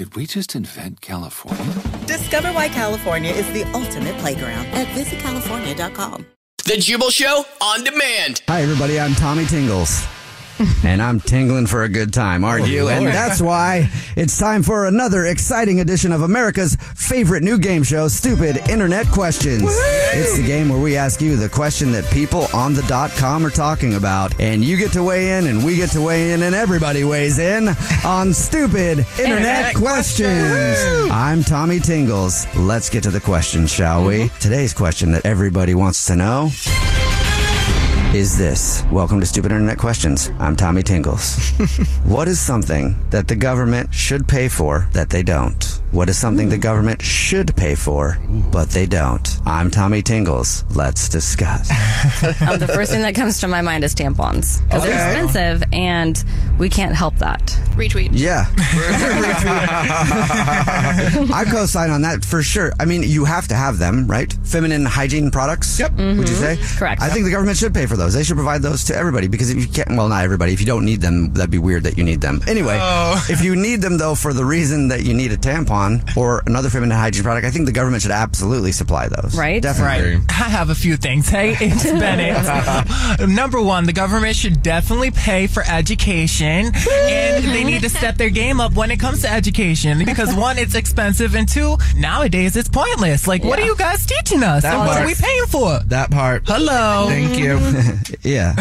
Did we just invent California? Discover why California is the ultimate playground at visitcalifornia.com. The Jubal Show on demand. Hi, everybody. I'm Tommy Tingles. and I'm tingling for a good time, aren't you? Oh, and that's why it's time for another exciting edition of America's favorite new game show, Stupid Internet Questions. It's the game where we ask you the question that people on the dot com are talking about. And you get to weigh in, and we get to weigh in, and everybody weighs in on Stupid Internet, Questions. I'm Tommy Tingles. Let's get to the question, shall we? Mm-hmm. Today's question that everybody wants to know is this. Welcome to Stupid Internet Questions. I'm Tommy Tingles. what is something that the government should pay for that they don't? What is something the government should pay for but they don't? I'm Tommy Tingles. Let's discuss. Um, the first thing that comes to my mind is tampons because they're Okay. expensive and we can't help that. Retweet. Yeah. I co sign on that for sure. I mean, you have to have them, right? Feminine hygiene products? Yep. Would you say? Correct. I think the government should pay for those. They should provide those to everybody because if you can't, well, not everybody. If you don't need them, that'd be weird that you need them. Anyway, if you need them though for the reason that you need a tampon or another feminine hygiene product, I think the government should absolutely supply those. Right? Definitely. I have a few things. Hey, it's Bennett. Number one, the government should definitely pay for education, and they need to step their game up when it comes to education because one, it's expensive, and two, nowadays it's pointless. Like, what are you guys teaching us? That and what are we paying for? That part. Hello. Thank you. Yeah.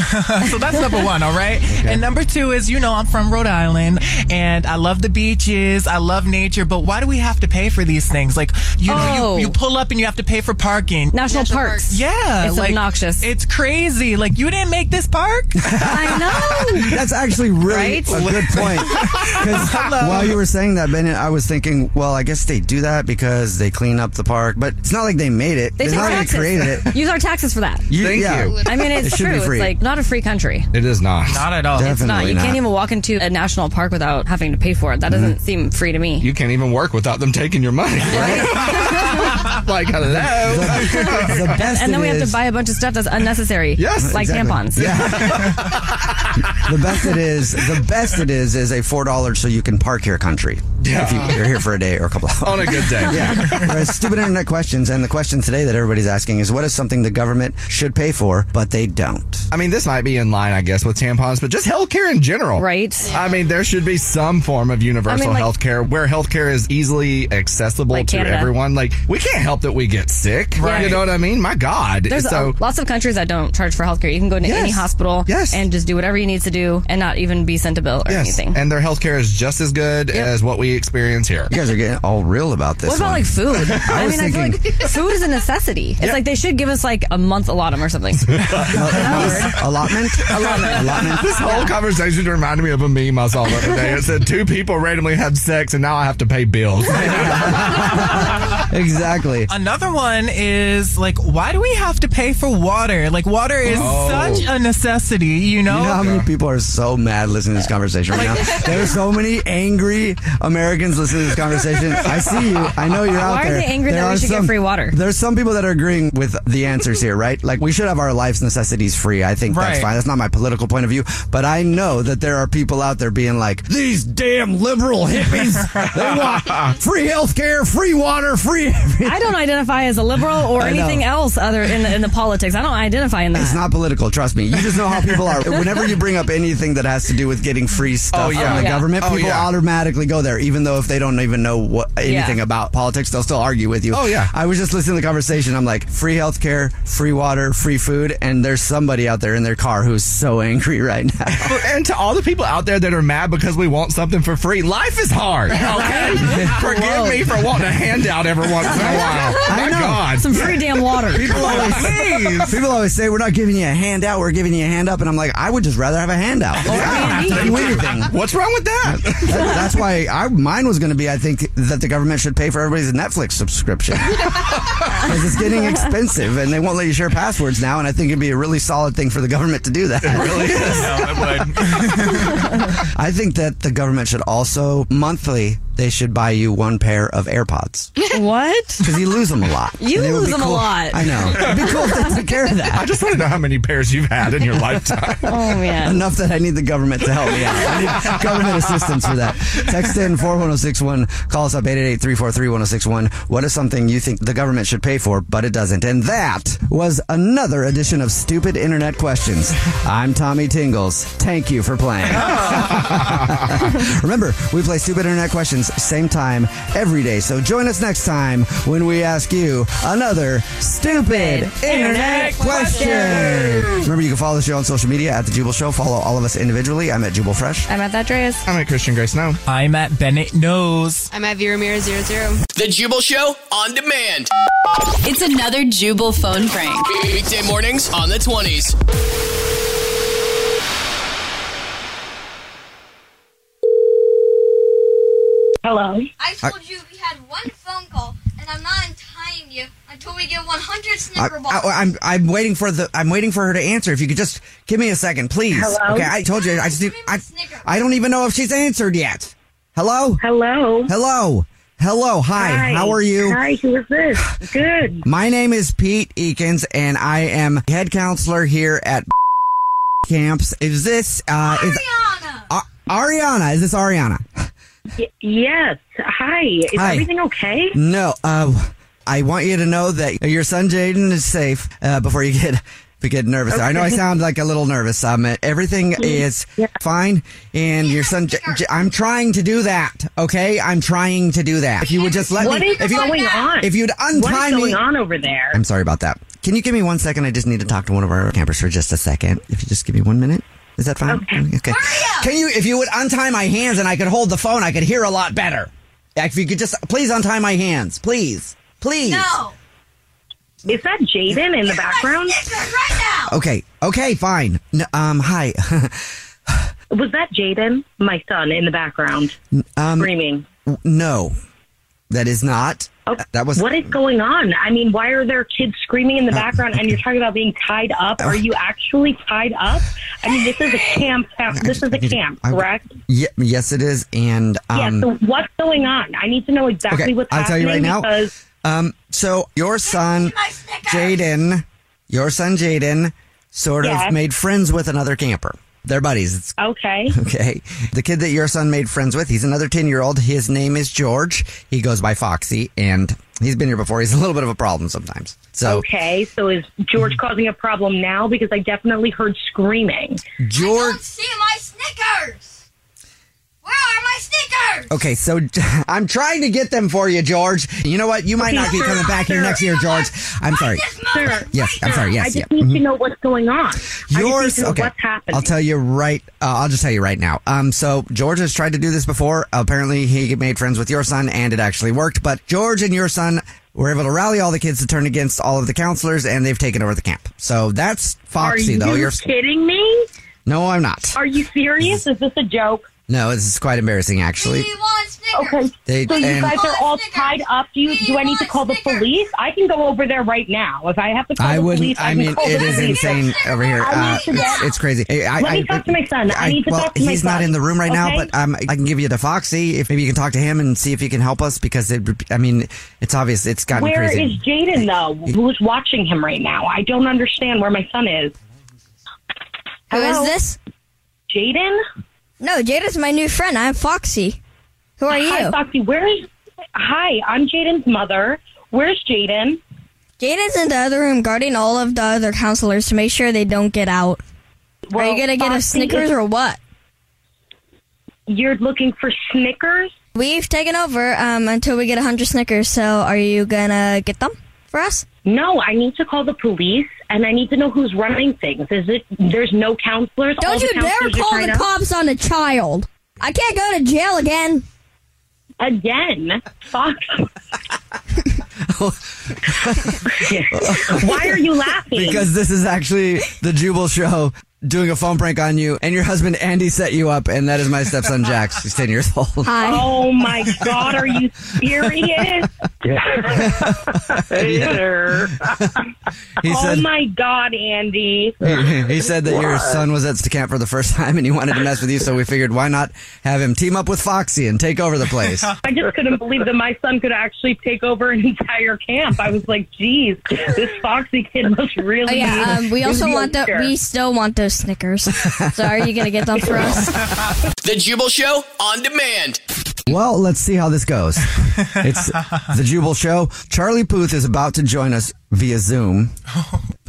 so that's number one, all right? And number two is, you know, I'm from Rhode Island and I love the beaches, I love nature, but why do we have to pay for these things? Like, you Oh. you, you pull up and you have to pay for parking. National, parks. Yeah, It's like, obnoxious. It's crazy. Like you didn't make this park. I know. That's actually really Right? a good point. Because while you were saying that, Bennett, I was thinking, well, I guess they do that because they clean up the park, but it's not like they made it. They it's take not like they created it. Use our taxes for that. You, Thank yeah. you. I mean, it's should true. be It's like not a free country. It is not. Not at all. Definitely It's not. You not. can't even walk into a national park without having to pay for it. That Mm-hmm. doesn't seem free to me. You can't even work without them taking your money. Right? like, hello. the best and then it we have is- to buy a bunch of stuff that's unnecessary. Yes, like exactly. tampons. Yeah. the best it is, the best it is, is a four dollars so you can park here country. Yeah. If you, you're here for a day or a couple hours. On a good day. Yeah. Whereas stupid internet questions, and the question today that everybody's asking is, what is something the government should pay for but they don't? I mean, this might be in line, I guess, with tampons, but just healthcare in general. Right. I mean, there should be some form of universal I mean, like- health care where healthcare is easily accessible Like to Canada. everyone. Like, we can't help that we get sick. Right. You know what I mean? My God. There's so, uh, lots of countries that don't charge for healthcare. You can go into any hospital Yes. and just do whatever you need to do and not even be sent a bill or yes. anything. And their healthcare is just as good as what we experience here. You guys are getting all real about this. what about one. like food? I, was mean, I feel like food is a necessity. It's like they should give us like a month allotment or something. allotment? Allotment. allotment? This whole conversation reminded me of a meme I saw the other day. It said two people randomly had sex and now I have to pay bills. exactly. Another one is like, why do we have to pay for water? Like, water is oh. such a necessity, you know? You know how many people are so mad listening to this conversation right now? There's so many angry Americans listening to this conversation, I see you. I know you're out there. Why are they angry There that we are should get free water? There's some people that are agreeing with the answers here, right? Like we should have our life's necessities free. I think that's fine. That's not my political point of view, but I know that there are people out there being like, these damn liberal hippies. they want free health care, free water, free everything. I don't identify as a liberal or anything else other in the, in the politics. I don't identify in that. It's not political, trust me. You just know how people are. Whenever you bring up anything that has to do with getting free oh, stuff Oh, yeah. from the Yeah. government, Oh, people yeah. automatically go there, even though if they don't even know what anything Yeah. about politics, they'll still argue with you. Oh, yeah. I was just listening to the conversation. I'm like, free healthcare, free water, free food, and there's somebody out there in their car who's so angry right now. And to all the people out there that are mad because we want something for free, life is hard. Okay, forgive me for wanting a handout every once in a while. I My know. God, Some free damn water. People always, please. people always say we're not giving you a handout, we're giving you a hand up, and I'm like, I would just rather have a handout. I don't have to do anything. What's wrong with that? That- that's why I, mine was going to be. I think that the government should pay for everybody's Netflix subscription because it's getting expensive, and they won't let you share passwords now. And I think it'd be a really solid thing for the government to do that. really is. No, would. I think that the government should also monthly they should buy you one pair of AirPods what? because you lose them a lot. You And it would lose be them a lot. I know. It'd be cool if they took care of I just want to know how many pairs you've had in your lifetime. Oh man. Enough that I need the government to help me out. I need government assistance for that. Text in 41061. Call us up 888-343-1061. What is something you think the government should pay for, but it doesn't? And that was another edition of Stupid Internet Questions. I'm Tommy Tingles. Thank you for playing. Remember, we play Stupid Internet Questions same time every day. So join us next time when we ask you another stupid internet question. Remember, you can follow the show on social media at The Jubal Show. Follow all of us individually. I'm at Jubal Fresh. I'm at that Dreas. I'm at Christian Grace now. I'm at Bennett Knows. I'm at Vera Mira zero zero. The Jubal Show on demand. It's another Jubal phone prank. Weekday mornings on the 20s. Hello. I told you we had one phone call, and I'm not untying you until we get 100 Snicker balls. I, am I'm waiting for the I'm waiting for her to answer. If you could just give me a second, please. Hello? Okay, I told you. I just need, I, I don't even know if she's answered yet. Hello. Hello. Hello. Hello. Hi. Hi. How are you? Hi, who is this? Good. My name is Pete Eakins, and I am head counselor here at camps. Is this uh, is Arianna! uh, Arianna? Is this Arianna? Y- yes. Hi. Is Hi. everything okay? No. Uh, I want you to know that your son Jaden is safe. Uh, before you get. get nervous, I know I sound like a little nervous. Um, everything is Yeah. fine, and your son. J- J- I'm trying to do that. Okay, I'm trying to do that. If you would just let What me, is if you, going on? if you'd What untie is me, going on over there? I'm sorry about that. Can you give me one second? I just need to talk to one of our campers for just a second. If you just give me one minute. Is that fine? Okay. Can you, if you would untie my hands and I could hold the phone, I could hear a lot better. If you could just, please untie my hands. Please. Please. No! Is that Jaden in the background? Right now! Okay. Okay, fine. Um, hi. Was that Jaden, my son, in the background, um, screaming? no. That is not. Oh, That was. What is going on? I mean, why are there kids screaming in the background and you're talking about being tied up? Are you actually tied up? I mean, this is a camp. This is a camp, correct? Ye- yes, it is. And, um, yeah, so what's going on? I need to know exactly okay, what's I'll tell happening you right now. because Um, so your son, Jaden, your son Jaden, sort of made friends with another camper. They're buddies. It's okay. okay. The kid that your son made friends with, he's another 10 year old. His name is George. He goes by Foxy, and he's been here before. He's a little bit of a problem sometimes. So, Okay, so is George mm-hmm. causing a problem now? Because I definitely heard screaming. George. Don't see my Snickers! Where are my Snickers? Okay, so I'm trying to get them for you, George. You know what? You might not be coming back here next year, George. I'm sorry. Sir, Yes, I'm sorry. I Yes, just yeah. need to Mhm. know what's going on. I just need Yours, to know okay. what's happening. I'll tell you right. Uh, I'll just tell you right now. Um, so George has tried to do this before. Apparently, he made friends with your son, and it actually worked. But George and your son were able to rally all the kids to turn against all of the counselors, and they've taken over the camp. So that's Are Foxy, you though. You're kidding me? no, I'm not. Are you serious? Is this a joke? No, this is quite embarrassing, actually. Okay. They- so you and- guys are all tied up. Do you? Do I need to call the police? I can go over there right now. If I have to call I the wouldn't. police, I can mean, call the it is police. insane over here. I Uh, need to it's, get- it's crazy. I, Let me talk to my son. I need to well, talk to my he's not son, in the room right now, okay? but um, I can give you to Foxy if maybe you can talk to him and see if he can help us because it. I mean, it's obvious. It's gotten crazy. Where is crazy. Jaden though? Who's watching him right now? I don't understand where my son is. Who is Hello? this? Jaden? No, Jaden's my new friend. I'm Foxy. Who are you? Hi, Foxy. Where is? Hi, I'm Jaden's mother. Where's Jaden? Jaden's in the other room guarding all of the other counselors to make sure they don't get out. are you gonna get a Snickers or what? You're looking for Snickers? We've taken over um, until we get a hundred Snickers. So are you gonna get them for us? No, I need to call the police and I need to know who's running things. Is it? There's no counselors. Don't the you dare counselors are call the cops on a child. I can't go to jail again. Again, Fox. Why are you laughing? because this is actually the Jubal Show doing a phone prank on you, and your husband Andy set you up, and that is my stepson Jax. He's ten years old. Hi. Oh my God, are you serious? hey there. He oh said- my God, Andy. He, he said that your son was at the camp for the first time and he wanted to mess with you, so we figured why not have him team up with Foxy and take over the place. I just couldn't believe that my son could actually take over an entire camp. I was like, geez, this Foxy kid must really Oh yeah. Um, we also want the. We still want those Snickers. so are you gonna get them for us? The Jubal Show on demand. Well, let's see how this goes. It's the Jubal Show. Charlie Puth is about to join us via Zoom.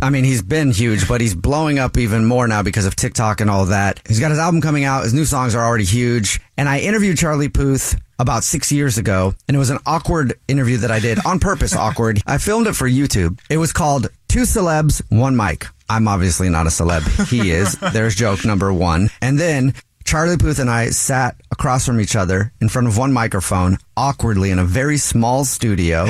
I mean, he's been huge, but he's blowing up even more now because of TikTok and all that. He's got his album coming out. His new songs are already huge. And I interviewed Charlie Puth about six years ago, and it was an awkward interview that I did on purpose. awkward. I filmed it for YouTube. It was called Two Celebs, One Mic. I'm obviously not a celeb. He is. There's joke number one. And then Charlie Puth and I sat across from each other in front of one microphone, awkwardly in a very small studio.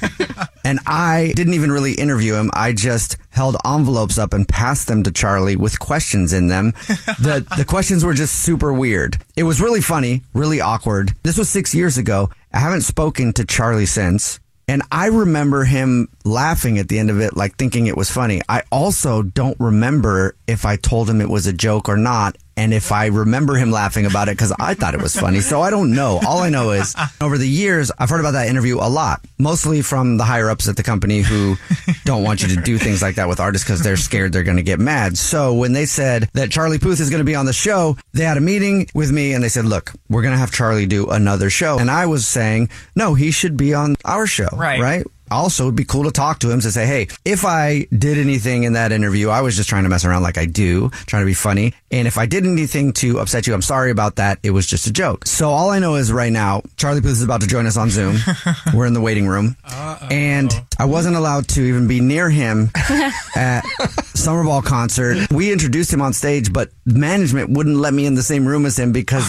and I didn't even really interview him. I just held envelopes up and passed them to Charlie with questions in them. The the questions were just super weird. It was really funny, really awkward. This was 6 years ago. I haven't spoken to Charlie since. And I remember him laughing at the end of it, like thinking it was funny. I also don't remember if I told him it was a joke or not. And if I remember him laughing about it because I thought it was funny. So I don't know. All I know is over the years, I've heard about that interview a lot, mostly from the higher ups at the company who don't want you to do things like that with artists because they're scared they're going to get mad. So when they said that Charlie Puth is going to be on the show, they had a meeting with me and they said, look, we're going to have Charlie do another show. And I was saying, no, he should be on our show. Right. Right. Also, it'd be cool to talk to him to say, hey, if I did anything in that interview, I was just trying to mess around like I do, trying to be funny. And if I did anything to upset you, I'm sorry about that. It was just a joke. So all I know is right now, Charlie Puth is about to join us on Zoom. We're in the waiting room. And I wasn't allowed to even be near him at Summer Ball concert. We introduced him on stage, but management wouldn't let me in the same room as him because,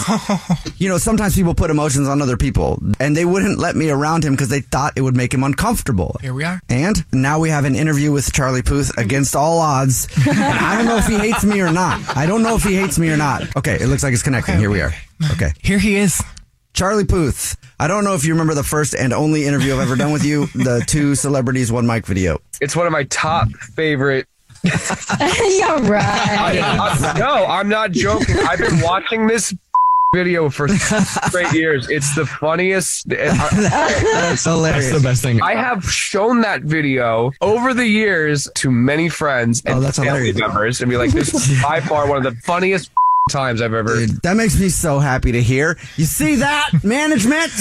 you know, sometimes people put emotions on other people and they wouldn't let me around him because they thought it would make him uncomfortable. Here we are. And now we have an interview with Charlie Puth against all odds. I don't know if he hates me or not. I don't know if he hates me or not. Okay, it looks like it's connecting. Here we are. Okay. Here he is. Charlie Puth. I don't know if you remember the first and only interview I've ever done with you, the two celebrities, one mic video. It's one of my top favorite. You're right. I- I- no, I'm not joking. I've been watching this video for straight years. It's the funniest. Uh, uh, that's uh, hilarious. That's the best thing. I have shown that video over the years to many friends oh, and Oh, that's family hilarious. members, and be like, "This is by far one of the funniest times I've ever." Dude, that makes me so happy to hear. You see that, management?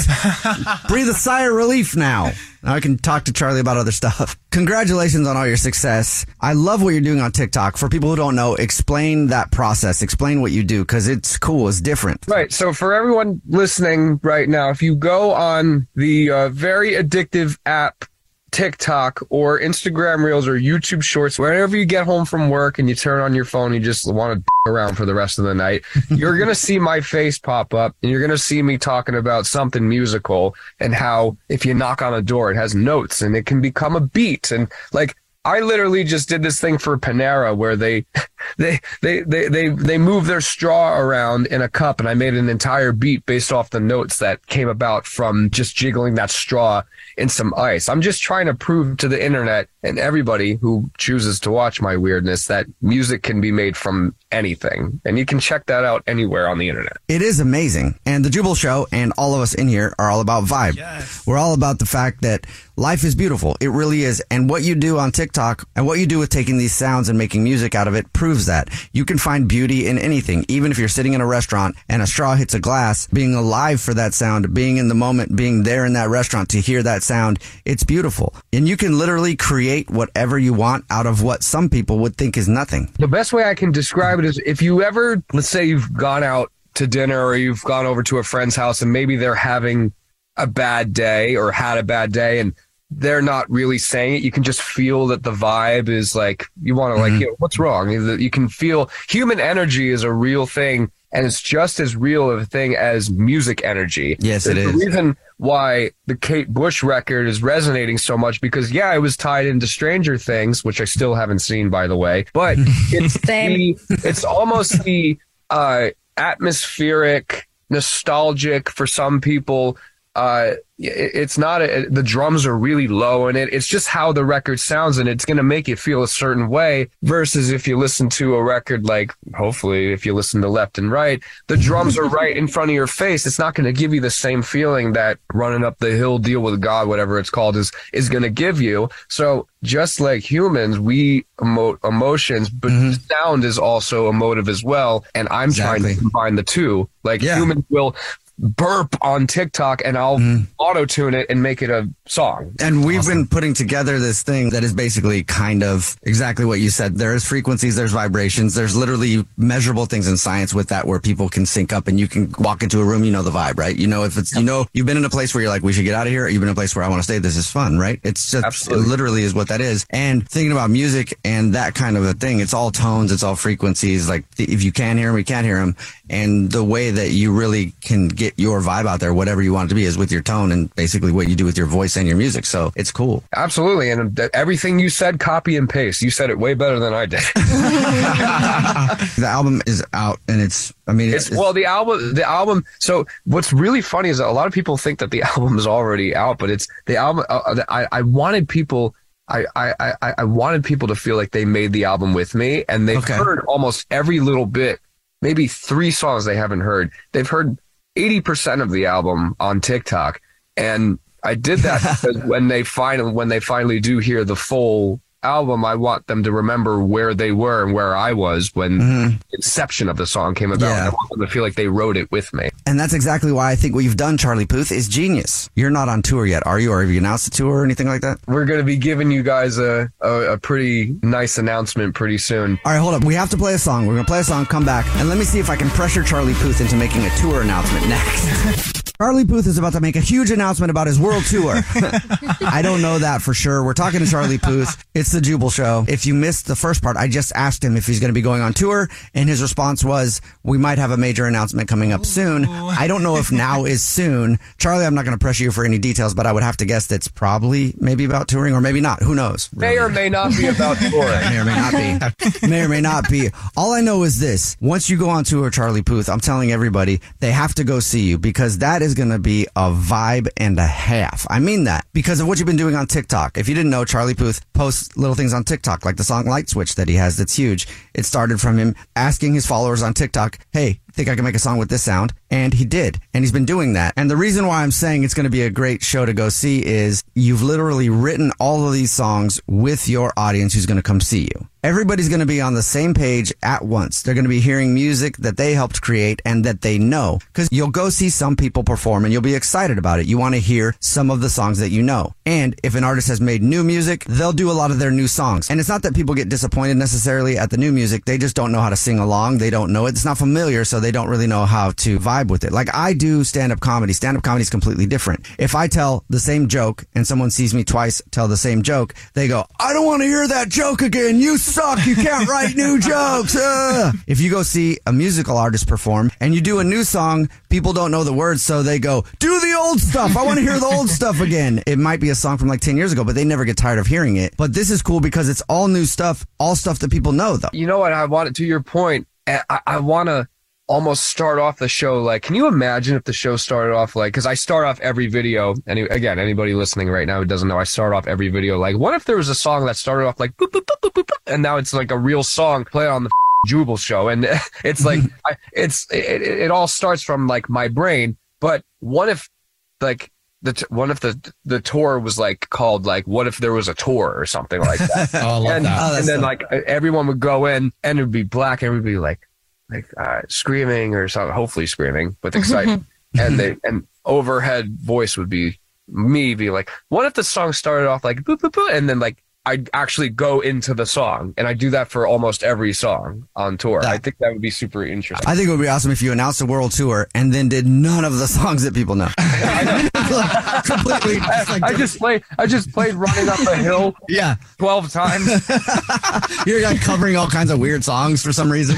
Breathe a sigh of relief now. Now I can talk to Charlie about other stuff. Congratulations on all your success. I love what you're doing on TikTok. For people who don't know, explain that process. Explain what you do because it's cool. It's different. Right. So for everyone listening right now, if you go on the uh, very addictive app TikTok or Instagram Reels or YouTube Shorts, whenever you get home from work and you turn on your phone, you just want to around for the rest of the night, you're going to see my face pop up and you're going to see me talking about something musical and how if you knock on a door, it has notes and it can become a beat. And like, I literally just did this thing for Panera where they they, they, they, they, they move their straw around in a cup and I made an entire beat based off the notes that came about from just jiggling that straw in some ice. I'm just trying to prove to the internet and everybody who chooses to watch my weirdness that music can be made from anything. And you can check that out anywhere on the internet. It is amazing. And the Jubal Show and all of us in here are all about vibe. Yes. We're all about the fact that life is beautiful. It really is. And what you do on TikTok and what you do with taking these sounds and making music out of it proves that. You can find beauty in anything, even if you're sitting in a restaurant and a straw hits a glass, being alive for that sound, being in the moment, being there in that restaurant to hear that sound. It's beautiful. And you can literally create whatever you want out of what some people would think is nothing. The best way I can describe it is if you ever, let's say you've gone out to dinner or you've gone over to a friend's house and maybe they're having a bad day or had a bad day and they're not really saying it. You can just feel that the vibe is like, you want to like, Mm-hmm. you know, what's wrong? You can feel human energy is a real thing and it's just as real of a thing as music energy. Yes, it is. The reason why the Kate Bush record is resonating so much because yeah, it was tied into Stranger Things, which I still haven't seen by the way, but it's the, it's almost the uh, atmospheric, nostalgic for some people. Uh, it's not a, the drums are really low in it. It's just how the record sounds and it's going to make you feel a certain way versus if you listen to a record like hopefully if you listen to left and right, the drums are right in front of your face. It's not going to give you the same feeling that running up the hill deal with God, whatever it's called is, is going to give you. So just like humans, we emote emotions, but sound is also emotive as well. And I'm trying to combine the two. Like humans will burp on TikTok and I'll mm. auto tune it and make it a song. And we've been putting together this thing that is basically kind of exactly what you said. There's frequencies, there's vibrations, there's literally measurable things in science with that where people can sync up and you can walk into a room, you know the vibe, right? You know if it's you know you've been in a place where you're like, we should get out of here, or you've been in a place where I want to stay, this is fun, right? It's just it literally is what that is. And thinking about music and that kind of a thing, it's all tones, it's all frequencies. Like if you can hear them, you can't hear them. And the way that you really can get your vibe out there, whatever you want it to be, is with your tone and basically what you do with your voice and your music. So it's cool. Absolutely. And th- everything you said, copy and paste. You said it way better than I did. the album is out and it's, I mean, It's well, the album, the album. So what's really funny is that a lot of people think that the album is already out, but it's the album. Uh, I, I wanted people. I, I, I, I wanted people to feel like they made the album with me and they've heard almost every little bit, maybe three songs they haven't heard. They've heard 80% of the album on TikTok. And I did that because when they finally, when they finally do hear the full album, I want them to remember where they were and where I was when the inception of the song came about. Yeah. I want them to feel like they wrote it with me. And that's exactly why I think what you've done, Charlie Puth, is genius. You're not on tour yet, are you? Or have you announced a tour or anything like that? We're going to be giving you guys a, a, a pretty nice announcement pretty soon. All right, hold up. We have to play a song. We're going to play a song, come back, and let me see if I can pressure Charlie Puth into making a tour announcement next. Charlie Puth is about to make a huge announcement about his world tour. I don't know that for sure. We're talking to Charlie Puth. It's the Jubal Show. If you missed the first part, I just asked him if he's going to be going on tour, and his response was, "We might have a major announcement coming up soon." I don't know if now is soon. Charlie, I'm not going to pressure you for any details, but I would have to guess that's probably maybe about touring or maybe not. Who knows? May or may not be about touring. may or may not be. may or may not be. All I know is this. Once you go on tour, Charlie Puth, I'm telling everybody, they have to go see you because that is going to be a vibe and a half. I mean that because of what you've been doing on TikTok. If you didn't know, Charlie Puth posts little things on TikTok, like the song Light Switch that he has that's huge. It started from him asking his followers on TikTok, hey, think I can make a song with this sound? And he did. And he's been doing that. And the reason why I'm saying it's going to be a great show to go see is you've literally written all of these songs with your audience who's going to come see you. Everybody's going to be on the same page at once. They're going to be hearing music that they helped create and that they know. Because you'll go see some people perform and you'll be excited about it. You want to hear some of the songs that you know. And if an artist has made new music, they'll do a lot of their new songs. And it's not that people get disappointed necessarily at the new music. They just don't know how to sing along. They don't know it. It's not familiar. So so they don't really know how to vibe with it. Like I do stand up comedy. Stand up comedy is completely different. If I tell the same joke and someone sees me twice tell the same joke, they go, I don't want to hear that joke again. You suck. You can't write new jokes. Uh. If you go see a musical artist perform and you do a new song, people don't know the words, so they go, do the old stuff. I want to hear the old stuff again. It might be a song from like 10 years ago, but they never get tired of hearing it. But this is cool because it's all new stuff, all stuff that people know though. You know what? I want it to your point. I, I want to almost start off the show like. Can you imagine if the show started off like? Because I start off every video. And again, anybody listening right now who doesn't know, I start off every video like. What if there was a song that started off like, boop, boop, boop, boop, boop, boop, and now it's like a real song played on the Jubal show, and it's like mm-hmm. I, it's it, it, it all starts from like my brain. But what if like the t- one if the the tour was like called like what if there was a tour or something like that Oh, I love and, that. Oh, and then dope. like everyone would go in and it would be black and everybody like like uh, screaming or something hopefully screaming with excitement. And they and overhead voice would be me be like what if the song started off like boop boop boop? And then like I'd actually go into the song and I do that for almost every song on tour. I think that would be super interesting. I think it would be awesome if you announced a world tour and then did none of the songs that people know. Completely. I just played. I just played "Running Up a Hill." yeah, twelve times. You're like covering all kinds of weird songs for some reason.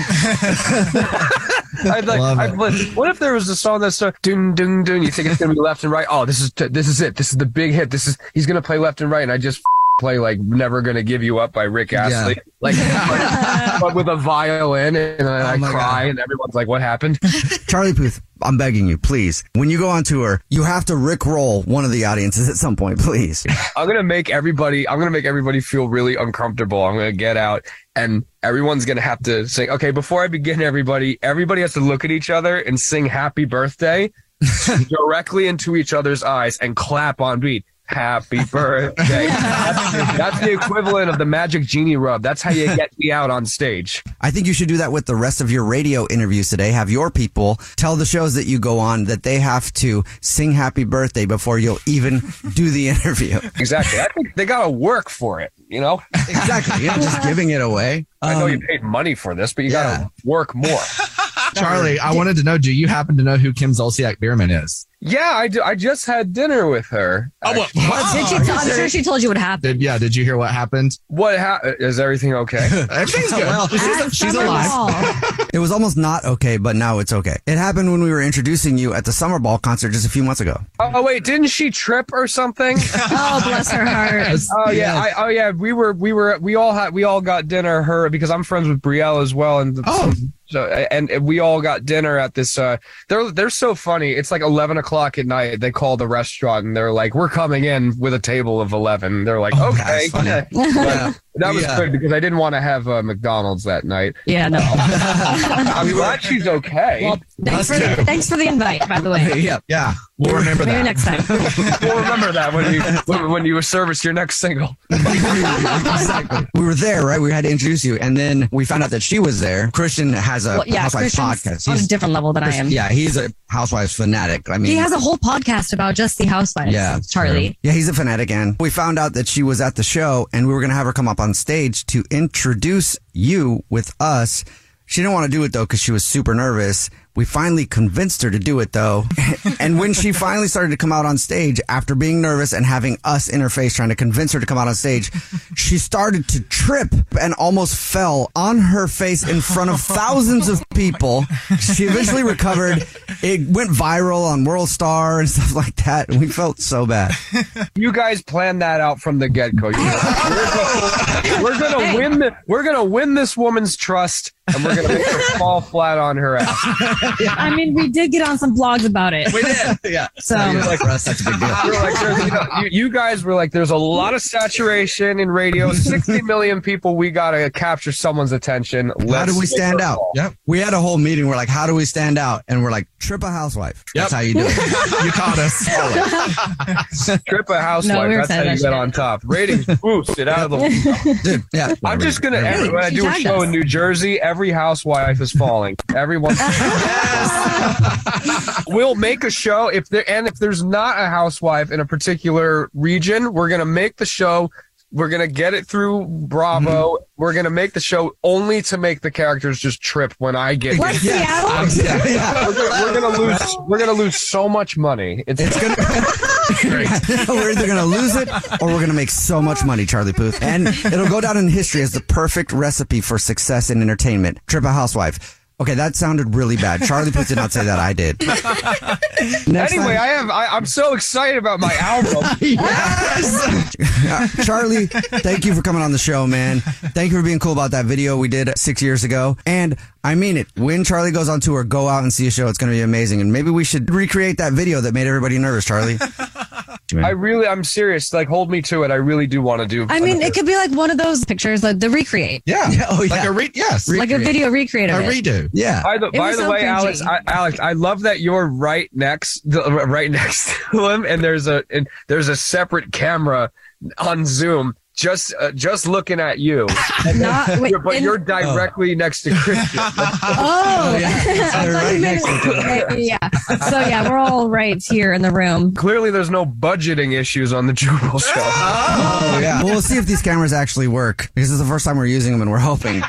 I'd like. I'd what if there was a song that starts dun dun dun? You think it's gonna be left and right? Oh, this is this is it. This is the big hit. This is he's gonna play left and right, and I just play like "Never Gonna Give You Up" by Rick Astley, like, like- but with a violin, and then oh I Oh my cry, and everyone's like, "What happened?" Charlie Puth, I'm begging you, please. When you go on tour, you have to Rick roll one of the audiences at some point, please. I'm gonna make everybody. I'm gonna make everybody feel really uncomfortable. I'm gonna get out, and everyone's gonna have to sing. Okay, before I begin, everybody, everybody has to look at each other and sing "Happy Birthday" directly into each other's eyes and clap on beat. Happy birthday. that's, that's the equivalent of the magic genie rub. That's how you get me out on stage. I think you should do that with the rest of your radio interviews today. Have your people tell the shows that you go on that they have to sing happy birthday before you'll even do the interview. Exactly. I think they gotta work for it, you know? Exactly. You're not just giving it away. I know Um, you paid money for this, but you gotta work more. Charlie, I wanted to know: Do you happen to know who Kim Zolciak Biermann is? Yeah, I, do, I just had dinner with her. Oh, what? Did she tell, I'm sure she told you what happened. Did yeah? Did you hear what happened? What ha- is everything okay? Everything's good. Well, she's, she's alive. It was almost not okay, but now it's okay. It happened when we were introducing you at the Summer Ball concert just a few months ago. Oh, oh, wait, didn't she trip or something? Oh, bless her heart. Oh yeah, I, oh yeah. We were we were we all had we all got dinner. Her because I'm friends with Brielle as well, and Oh. so and, and we all got dinner at this. Uh, they're they're so funny. It's like 11 o'clock at night. They call the restaurant and they're like, "We're coming in with a table of 11." They're like, Oh, "Okay." that's funny. But that was Yeah. good because I didn't want to have uh, McDonald's that night. Yeah, no. I'm glad she's okay. Well, thanks for, the, thanks for the invite, by the way. yeah, yeah. We'll remember Maybe that. next time. we'll remember that when you when, when you service your next single. exactly. We were there, right? We had to introduce you, and then we found out that she was there. Christian has a Well, yeah, Housewives Christian's podcast. on a different level than I am. Yeah, he's a Housewives fanatic. I mean, he has a whole podcast about just the housewives. Yeah, Charlie. Yeah, he's a fanatic, and we found out that she was at the show, and we were gonna have her come up on stage to introduce you with us. She didn't want to do it though because she was super nervous. We finally convinced her to do it though, and when she finally started to come out on stage after being nervous and having us in her face trying to convince her to come out on stage, she started to trip and almost fell on her face in front of thousands of people. She eventually recovered. It went viral on World Star and stuff like that, and we felt so bad. You guys planned that out from the get go. We're gonna win. The, we're gonna win this woman's trust, and we're gonna make her fall flat on her ass. I mean, we did get on some blogs about it. We did. Yeah. So like for us, that's a big deal. We're like, you, know, you, you guys were like, there's a lot of saturation in radio. 60 million people. We gotta capture someone's attention. How Let's do we stand out? fall. Yep. We had a whole meeting. We're like, how do we stand out? And we're like, trip a housewife. That's how you do it. you caught us. Trip a housewife. No, we That's how excited you about get on top. Ratings boosted out of the. Dude, yeah. I'm just gonna. Hey, when I do a show us. in New Jersey, every housewife is falling. Everyone. we'll make a show if there and if there's not a housewife in a particular region, we're gonna make the show We're gonna get it through Bravo. Mm-hmm. We're gonna make the show only to make the characters just trip when I get. Like Seattle? Yeah, yeah. We're, gonna, we're gonna lose. We're gonna lose so much money. It's, gonna. we're either gonna lose it or we're gonna make so much money, Charlie Puth, and it'll go down in history as the perfect recipe for success in entertainment. Trip a housewife. Okay, that sounded really bad. Charlie Puth did not say that. I did. Next anyway, time- I have. I, I'm so excited about my album. Uh, Charlie, thank you for coming on the show, man. Thank you for being cool about that video we did six years ago. And I mean it. When Charlie goes on tour, go out and see a show. It's going to be amazing. And maybe we should recreate that video that made everybody nervous, Charlie. I really, I'm serious. Like, hold me to it. I really do want to do. I mean, it could be like one of those pictures, like the recreate. Yeah. oh, Like a re- yes. Like a video recreate of A it. redo. Yeah. By the, by the way, cringy. Alex, I, Alex, I love that you're right next, the, right next to him, and there's a and there's a separate camera on Zoom, just uh, just looking at you. And then- Not- wait, but in- you're directly next to Christian. Oh, yeah. I They're thought right next to yeah. So yeah, we're all right here in the room. Clearly, there's no budgeting issues on the Jubal show. Oh, yeah. Well, we'll see if these cameras actually work because it's the first time we're using them and we're hoping.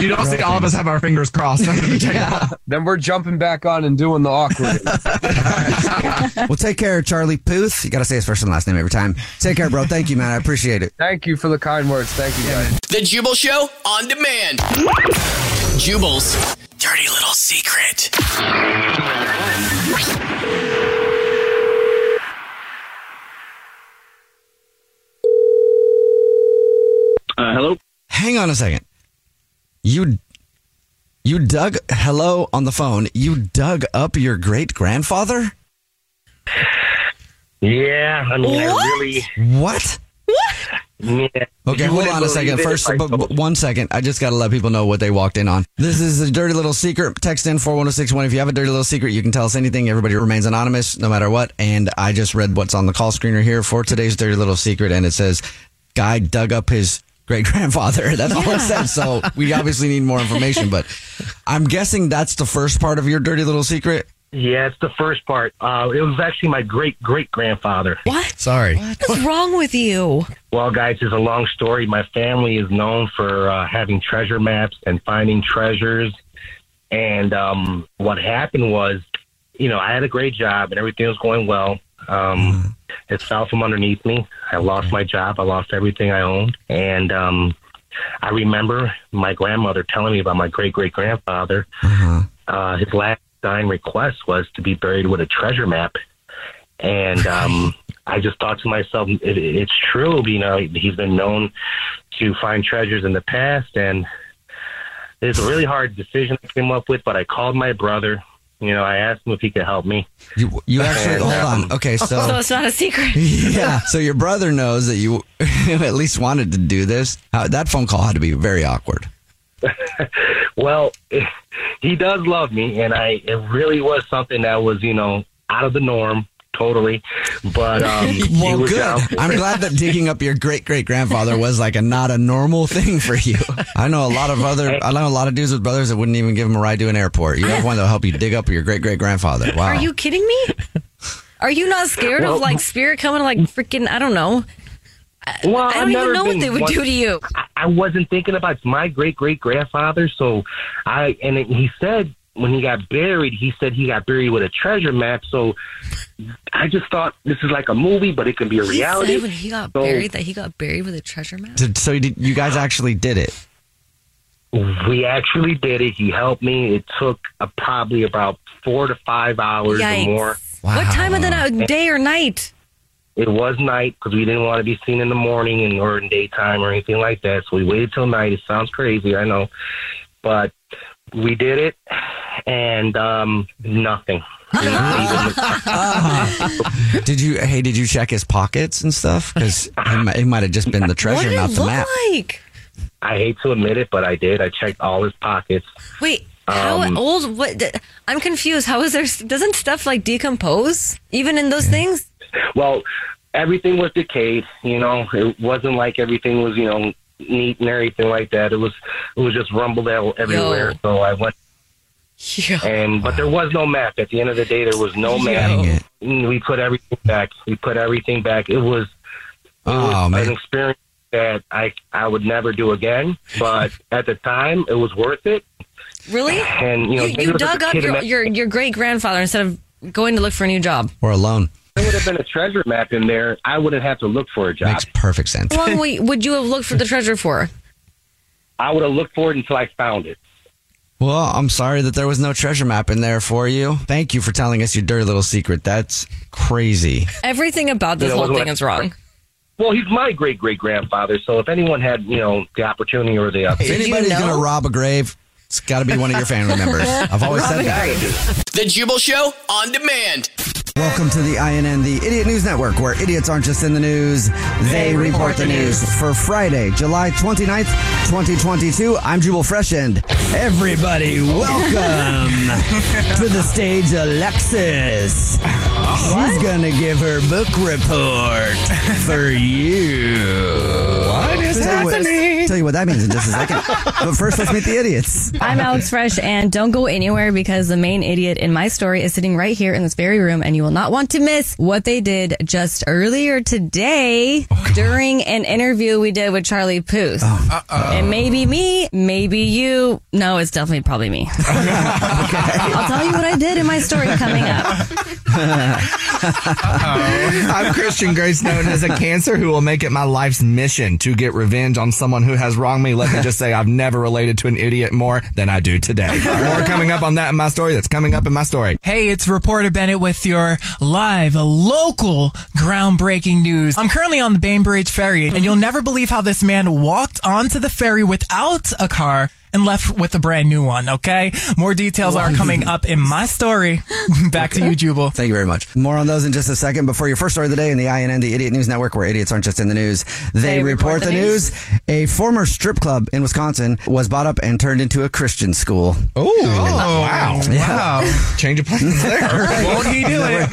You don't see all of us have our fingers crossed under the table. Then we're jumping back on and doing the awkward. well, take care, Charlie Puth. You got to say his first and last name every time. Take care, bro. Thank you, man. I appreciate it. Thank you for the kind words. Thank you, guys. The Jubal Show on demand. Jubal's dirty little secret. Uh, hello. Hang on a second. You you dug hello on the phone. You dug up your great grandfather? Yeah, I mean, I really. What? Yeah. Okay, You hold on a second. First, if I but, one second. I just got to let people know what they walked in on. This is a dirty little secret. Text in 41061. If you have a dirty little secret, you can tell us anything. Everybody remains anonymous no matter what. And I just read what's on the call screener here for today's dirty little secret. And it says, Guy dug up his great grandfather. That's all it said. So we obviously need more information. But I'm guessing that's the first part of your dirty little secret. Yeah, it's the first part. Uh, it was actually my great great grandfather. What? Sorry. What's wrong with you? Well, guys, it's a long story. My family is known for uh, having treasure maps and finding treasures. And um, what happened was, you know, I had a great job and everything was going well. Um, It fell from underneath me. I lost my job. I lost everything I owned. And um, I remember my grandmother telling me about my great great grandfather. Uh, his last dying request was to be buried with a treasure map. And um, I just thought to myself, it, it's true. You know, he's been known to find treasures in the past, and it's a really hard decision I came up with. But I called my brother. You know, I asked him if he could help me. You, you actually, And, hold um, on. Okay, so. So it's not a secret. yeah. So your brother knows that you at least wanted to do this. How, that phone call had to be very awkward. Well, he does love me, and I it really was something that was you know out of the norm, totally. But um, Well, good. I'm glad that digging up your great great grandfather was like a not a normal thing for you. I know a lot of other, I know a lot of dudes with brothers that wouldn't even give him a ride to an airport. You have one that'll help you dig up your great great grandfather. Wow. Are you kidding me? Are you not scared Well- of like spirit coming like freaking I don't know. Well, I I've don't even know what they would one- do to you. I, I wasn't thinking about it's my great great grandfather. So I and he said when he got buried, he said he got buried with a treasure map. So I just thought this is like a movie, but it can be a He reality. said when he got So- buried that he got buried with a treasure map. So you, did, you guys actually did it? We actually did it. He helped me. It took uh, probably about four to five hours Yikes. or more. Wow. What time of the night, day or night? It was night because we didn't want to be seen in the morning and or in daytime or anything like that. So we waited till night. It sounds crazy, I know, but we did it, and um, nothing. Did you? Hey, did you check his pockets and stuff? Because it might have just been the treasure, did not the look map. like? I hate to admit it, but I did. I checked all his pockets. Wait, how Um, old? What? I'm confused. How is there? Doesn't stuff like decompose even in those things? Well, everything was decayed. You know, it wasn't like everything was you know neat and everything like that. It was it was just rumbled out everywhere. So I went. And but there was no map. At the end of the day, there was no map. We put everything back. We put everything back. It was, it Oh, was man. an experience that I I would never do again. But at the time, it was worth it. Really? And you know, you, you dug up your, your, your great grandfather instead of going to look for a new job. Or alone. There would have been a treasure map in there. I wouldn't have to look for a job. Makes perfect sense. How long would would you have looked for the treasure for? I would have looked for it until I found it. Well, I'm sorry that there was no treasure map in there for you. Thank you for telling us your dirty little secret. That's crazy. Everything about this You know, whole what- thing is wrong. Well, he's my great great grandfather. So if anyone had you know the opportunity or the uh, If anybody's going to rob a grave, it's got to be one of your family members. I've always said that. The Jubal Show on demand. Welcome to the INN, the Idiot News Network, where idiots aren't just in the news, they, report the news. For Friday, July 29th, 2022, I'm Jubal Freshend. everybody, welcome to the stage, Alexis. She's gonna give her book report for you. What is tell you happening? tell you what that means in just a second. but first, let's meet the idiots. I'm Alex Fresh, and don't go anywhere because the main idiot in my story is sitting right here in this very room, and you will not want to miss what they did just earlier today during an interview we did with Charlie Puth. It may be me, maybe you. No, it's definitely probably me. I'll tell you what I did in my story coming up. I'm Christian Grace, known as a cancer who will make it my life's mission to get revenge on someone who has wronged me. Let me just say I've never related to an idiot more than I do today. More coming up on that in my story. That's coming up in my story. Hey, it's reporter Bennett with your live, local, groundbreaking news. I'm currently on the Bainbridge Ferry, and you'll never believe how this man walked onto the ferry without a car and left with a brand new one, okay? More details are coming up in my story. Back to you, Jubal. Thank you very much. More on those in just a second. Before your first story of the day in the INN, the Idiot News Network, where idiots aren't just in the news, they, report, the news. A former strip club in Wisconsin was bought up and turned into a Christian school. Oh, wow. Yeah. Change of plans there. Won't he do it?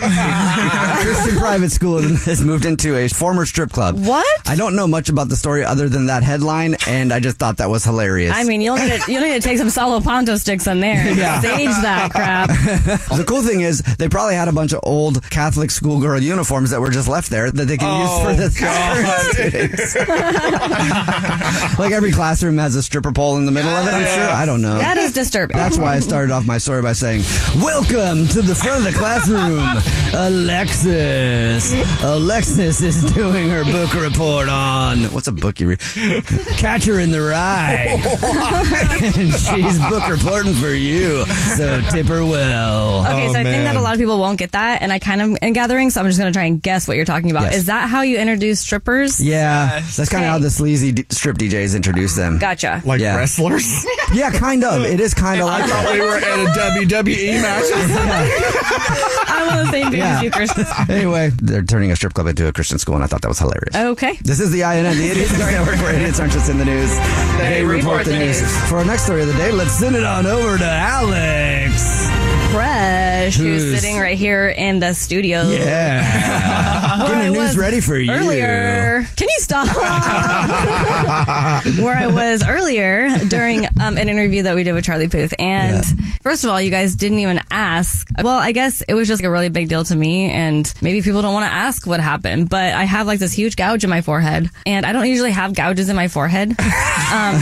Christian private school has moved into a former strip club. What? I don't know much about the story other than that headline, and I just thought that was hilarious. I mean, you'll need to, you'll need to take some solo ponto sticks in there Yeah. stage that crap. the cool thing is they probably had a bunch of old Catholic schoolgirl uniforms that were just left there that they can use for the oh, current students. like every classroom has a stripper pole in the middle of it, I'm sure. I don't know. That is disturbing. That's why I started off my story by saying, Welcome to the front of the classroom, Alexis. Alexis is doing her book report on what's a book you read? Catcher in the Rye. And she's book reporting for you. So tip her well. Okay, Oh, so I think that a lot of people won't get that, and I kind of am gathering, so I'm just going to try and guess what you're talking about. Yes. Is that how you introduce strippers? Yeah, that's kind of how the sleazy d- strip DJs introduce them. Gotcha. Like Yeah. wrestlers? Yeah, kind of. It is kind of I like thought we were at a WWE match. I'm on the same page Yeah. as you, Chris. Anyway, they're turning a strip club into a Christian school, and I thought that was hilarious. Okay. This is the INN, the Idiots Network, where idiots aren't just in the news. They, report, the news. For our next story of the day, let's send it on over to Alex. Fresh, who's Who's- sitting right here in the studio. Yeah. Getting news ready for you. Earlier. Can you stop? Where I was earlier during um, an interview that we did with Charlie Puth. And first of all, you guys didn't even ask. Well, I guess it was just like a really big deal to me. And maybe people don't want to ask what happened. But I have like this huge gouge in my forehead. And I don't usually have gouges in my forehead. Um,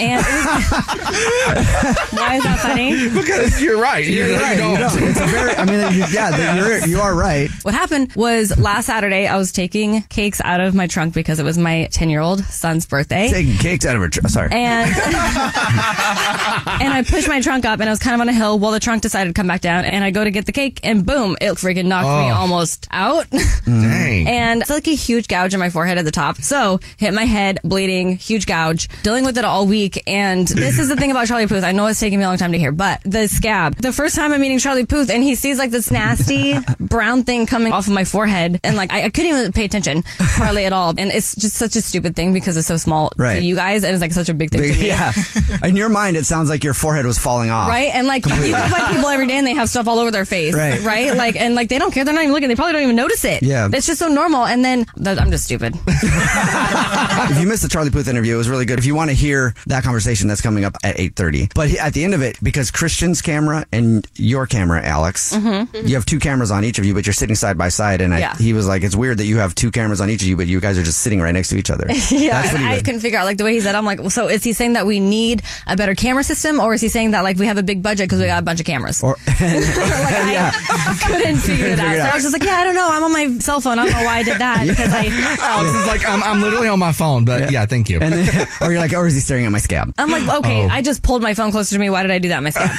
and why is that funny? because you're right. You're, You're right. You don't. It's a very, I mean, yeah, you're, you are right. What happened was last Saturday, I was taking cakes out of my trunk because it was my 10 year old son's birthday. Taking cakes out of her. trunk. sorry. And and I pushed my trunk up and I was kind of on a hill while the trunk decided to come back down and I go to get the cake and boom, it freaking knocked me Oh. almost out. Dang. And it's like a huge gouge in my forehead at the top. So hit my head, bleeding, huge gouge, dealing with it all week. And this is the thing about Charlie Puth. I know it's taking me a long time to hear, but the scab. The first time I'm meeting Charlie Puth and he sees like this nasty brown thing coming off of my forehead. And like, I, I couldn't even pay attention hardly at all. And it's just such a stupid thing because it's so small Right. to you guys. And it's like such a big thing to me. yeah. In your mind, it sounds like your forehead was falling off. Right? And like, you can find people every day and they have stuff all over their face. Right. Right? Like, and like, they don't care. They're not even looking. They probably don't even notice it. Yeah. It's just so normal. And then I'm just stupid. if you missed the Charlie Puth interview, it was really good. If you want to hear that conversation, that's coming up at 8.30. But at the end of it, because Christian's camera and your camera, Alex. Mhm. You have two cameras on each of you, but you're sitting side by side. And I, Yeah. he was like, "It's weird that you have two cameras on each of you, but you guys are just sitting right next to each other." yeah, That's what he I couldn't figure out like the way he said. I'm like, well, so is he saying that we need a better camera system, or is he saying that like we have a big budget because we got a bunch of cameras? Or I couldn't figure it Couldn't out. figure it So I was just like, yeah, I don't know. I'm on my cell phone. I don't know why I did that because I. Alex is like, I'm, I'm literally on my phone, but yeah, thank you. And then, or you're like, or is he staring at my scab? I'm like, okay, Oh. I just pulled my phone closer to me. Why did I do that myself?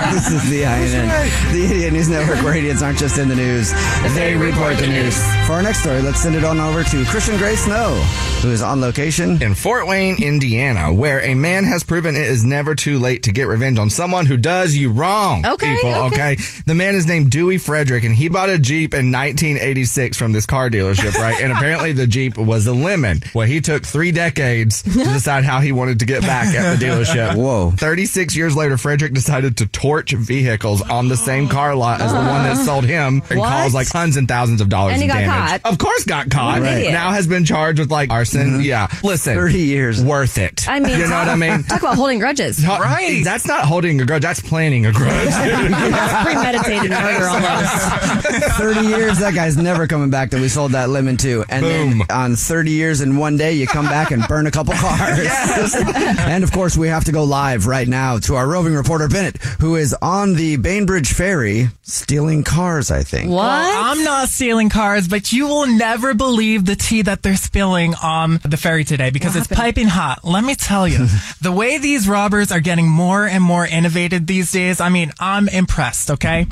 this is the INN, the Idiot News Network, where idiots aren't just in the news, they report the news. For our next story, let's send it on over to Christian Gray Snow, who is on location in Fort Wayne, Indiana, where a man has proven it is never too late to get revenge on someone who does you wrong. Okay, people. okay. Okay. The man is named Dewey Frederick, and he bought a Jeep in 1986 from this car dealership, right? and apparently the Jeep was a lemon. Well, he took three decades to decide how he wanted to get back at the dealership. Whoa. 36 years later, Frederick decided to torch vehicles on the same car lot as the one that sold him and What? caused like tons and thousands of dollars And he in got damage. caught. Of course, got caught. What an idiot. Now has been charged with like arson. Mm-hmm. Yeah. Listen, 30 years. worth it. I mean, you know what I mean? Talk about holding grudges. Right. That's not holding a grudge. That's planning a grudge. That's premeditated murder almost. 30 years, that guy's never coming back that we sold that lemon to. And Boom. then on 30 years in one day, you come back and burn a couple cars. and of course, we have to go live right now to our roving reporter, Bennett, who is on the Bainbridge Ferry stealing cars, I think. What? Well, I'm not stealing cars, but you will never believe the tea that they're spilling on the ferry today because it's piping hot. Let me tell you, the way these robbers are getting more and more innovative these days, I mean, I'm impressed, okay?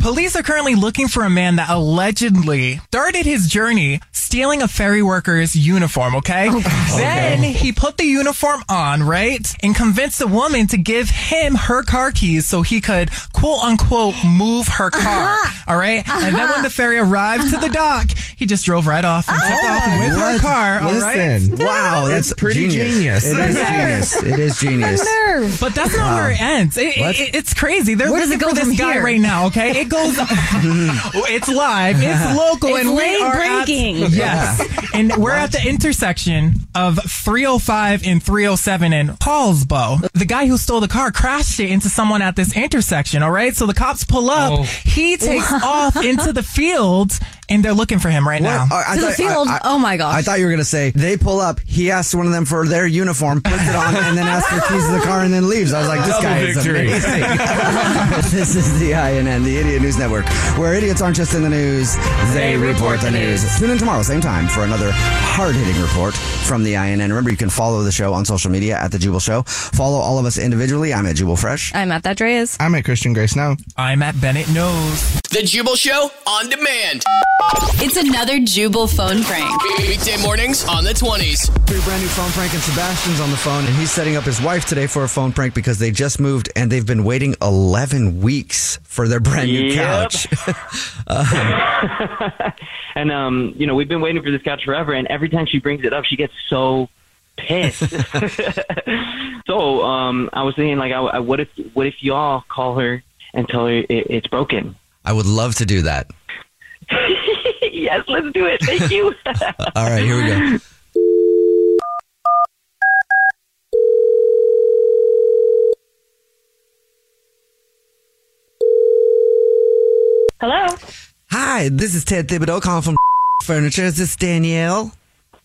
Police are currently looking for a man that allegedly started his journey stealing a ferry worker's uniform, okay? Then he put the uniform on, right? And convinced a woman to give him her car keys so he could quote unquote move her car. Uh-huh. All right. And then when uh-huh. the ferry arrived to the dock, he just drove right off and took off oh, with her car. All right. Listen. Wow, that's pretty genius. It is genius. It is genius. But that's not where it ends. It, What? it- it's crazy. They're Where does it go for this guy here? right now. Okay, it goes. it's live. It's local, It's and we lane are breaking. At, yes, and we're at the intersection of 305 and 307 in Poulsbo. The guy who stole the car crashed it into someone at this intersection. All right, so the cops pull up. Oh. He takes off into the field, and they're looking for him right now. What? I To the thought- field? I- I- Oh my gosh. I thought you were going to say they pull up. He asks one of them for their uniform, puts it on, and then asks for keys to the car, and then leaves. I was like, this Double guy is victory. amazing. this is the INN, the Idiot News Network, where idiots aren't just in the news; they report the news. Tune in tomorrow, same time, for another hard-hitting report from the INN. Remember, you can follow the show on social media at the Jubal Show. Follow all of us individually. I'm at Jubal Fresh. I'm at that Dreas. I'm at Christian Grace Snow. I'm at Bennett Knows. The Jubal Show on demand. It's another Jubal phone prank. Weekday mornings on the 20s. Three brand new phone prank, and Sebastian's on the phone, and he's setting up his wife today for a phone prank because they just moved and they've been waiting 11 weeks for their brand new Yep. couch. and um, you know, we've been waiting for this couch forever, and every time she brings it up, she gets so pissed. so um, I was thinking, like, I, I, what if what if y'all call her and tell her it, it's broken? I would love to do that. yes, let's do it. Thank you. All right, here we go. Hello. Hi, this is Ted Thibodeau calling from Furniture. Is this Danielle?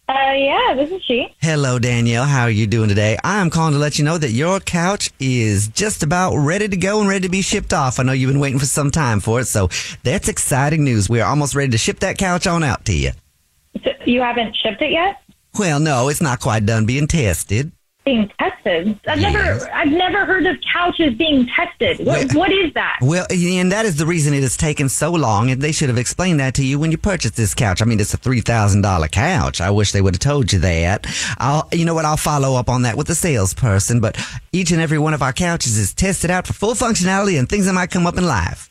Uh, yeah, this is she. Hello, Danielle. How are you doing today? I am calling to let you know that your couch is just about ready to go and ready to be shipped off. I know you've been waiting for some time for it, so that's exciting news. We're almost ready to ship that couch on out to you. So you haven't shipped it yet? Well, no, it's not quite done being tested. Being tested? I've Yes. never, I've never heard of couches being tested. What, Well- what is that? Well, and that is the reason it has taken so long, and they should have explained that to you when you purchased this couch. I mean, it's a three thousand dollar couch. I wish they would have told you that. I'll, you know what? I'll follow up on that with the salesperson. But each and every one of our couches is tested out for full functionality and things that might come up in life.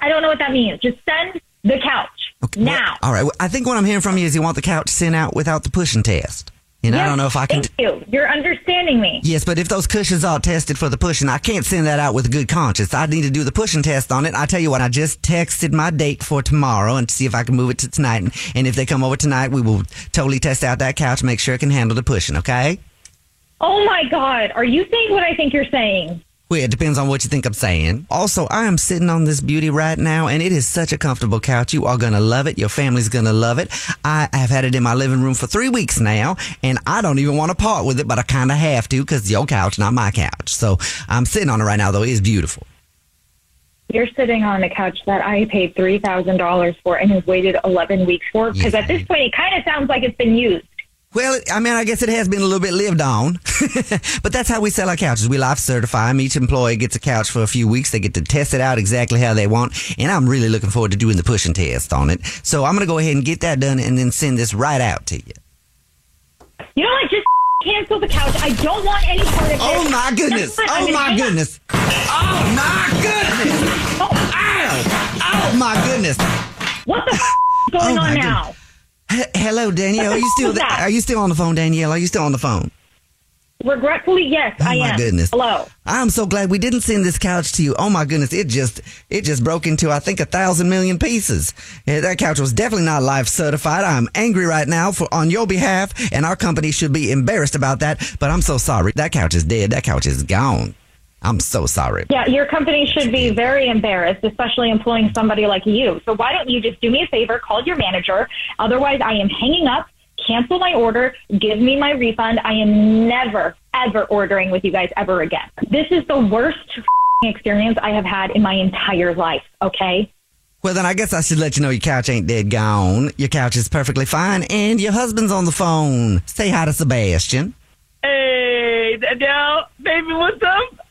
I don't know what that means. Just send the couch okay. now. All right. Well, I think what I'm hearing from you is you want the couch sent out without the pushing test. And I don't know if I can. Thank you. You're understanding me. Yes, but if those cushions are tested for the pushing, I can't send that out with a good conscience. I need to do the pushing test on it. I tell you what, I just texted my date for tomorrow and see if I can move it to tonight. And, and if they come over tonight, we will totally test out that couch, make sure it can handle the pushing. Okay? Oh my God. Are you saying what I think you're saying? Well, it depends on what you think I'm saying. Also, I am sitting on this beauty right now, and it is such a comfortable couch. You are going to love it. Your family's going to love it. I have had it in my living room for three weeks now, and I don't even want to part with it, but I kind of have to because your couch, not my couch. So I'm sitting on it right now, though. It is beautiful. You're sitting on a couch that I paid three thousand dollars for and have waited eleven weeks for. Because at this point, it kind of sounds like it's been used. Well, I mean, I guess it has been a little bit lived on, but that's how we sell our couches. We life certify them. Each employee gets a couch for a few weeks. They get to test it out exactly how they want, and I'm really looking forward to doing the pushing test on it. So I'm going to go ahead and get that done, and then send this right out to you. You know what? Just cancel the couch. I don't want any part of it. Oh my goodness! Oh, oh my goodness! Oh my goodness! Ow! Oh my goodness! What the f- is going Oh, on goodness. H- hello, Danielle. Are you still? Are you still on the phone, Danielle? Are you still on the phone? Regretfully, yes, Oh I my am. goodness! Hello. I'm so glad we didn't send this couch to you. Oh my goodness! It just it just broke into I think a thousand million pieces. Yeah, that couch was definitely not life certified. I'm angry right now for on your behalf, and our company should be embarrassed about that. But I'm so sorry. That couch is dead. That couch is gone. I'm so sorry. Yeah, your company should be very embarrassed, especially employing somebody like you. So why don't you just do me a favor, call your manager? Otherwise, I am hanging up. Cancel my order. Give me my refund. I am never, ever ordering with you guys ever again. This is the worst f***ing experience I have had in my entire life. Okay. Well, then I guess I should let you know your couch ain't dead gone. Your couch is perfectly fine, and your husband's on the phone. Say hi to Sebastian. Hey, Danielle, baby, what's up?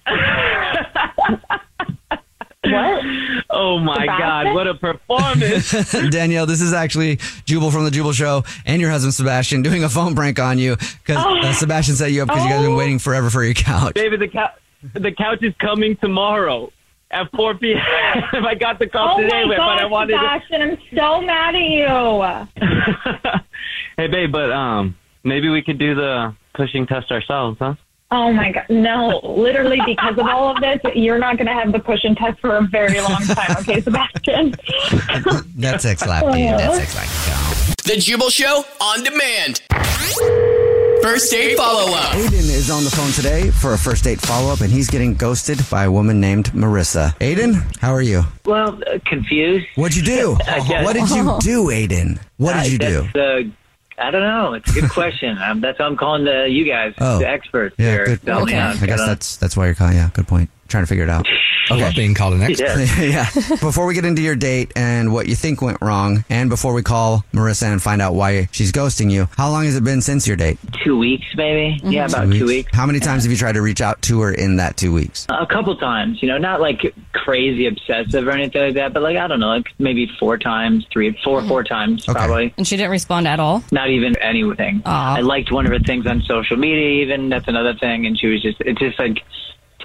What? Oh my God, what a performance! Danielle, this is actually Jubal from the Jubal Show and your husband Sebastian doing a phone prank on you because uh, Sebastian set you up because you guys have been waiting forever for your couch. Baby, the couch, the couch is coming tomorrow at 4 p.m. I got the call Oh today, my but I God, wanted. To, Sebastian, I'm so mad at you. hey, babe, but um, maybe we could do the pushing test ourselves, huh? Oh my god, no! Literally, because of all of this, you're not going to have the push and test for a very long time. Okay, Sebastian. That's X Lap, dude. That's X Lap. The Jubal Show on demand. First date follow up. Aiden is on the phone today for a first date follow up, and he's getting ghosted by a woman named Marissa. Aiden, how are you? Well, uh, confused. What'd you do? What did you do, Aiden? What did you do? That's, uh, I don't know. It's a good question. um, that's why I'm calling the, you guys, Oh. the experts Yeah, here. good. How I guess that's that's why you're calling. Yeah, good point. Trying to figure it out. I love being called an expert. yeah. Before we get into your date and what you think went wrong, and before we call Marissa and find out why she's ghosting you, how long has it been since your date? two weeks, maybe. Mm-hmm. Yeah, about two weeks. How many times have you tried to reach out to her in that two weeks? A couple times, you know, not like crazy obsessive or anything like that, but like I don't know, like maybe four times, three, four, four mm-hmm. times probably. And she didn't respond at all? Not even anything. I liked one of her things on social media, even that's another thing, and she was just it's just like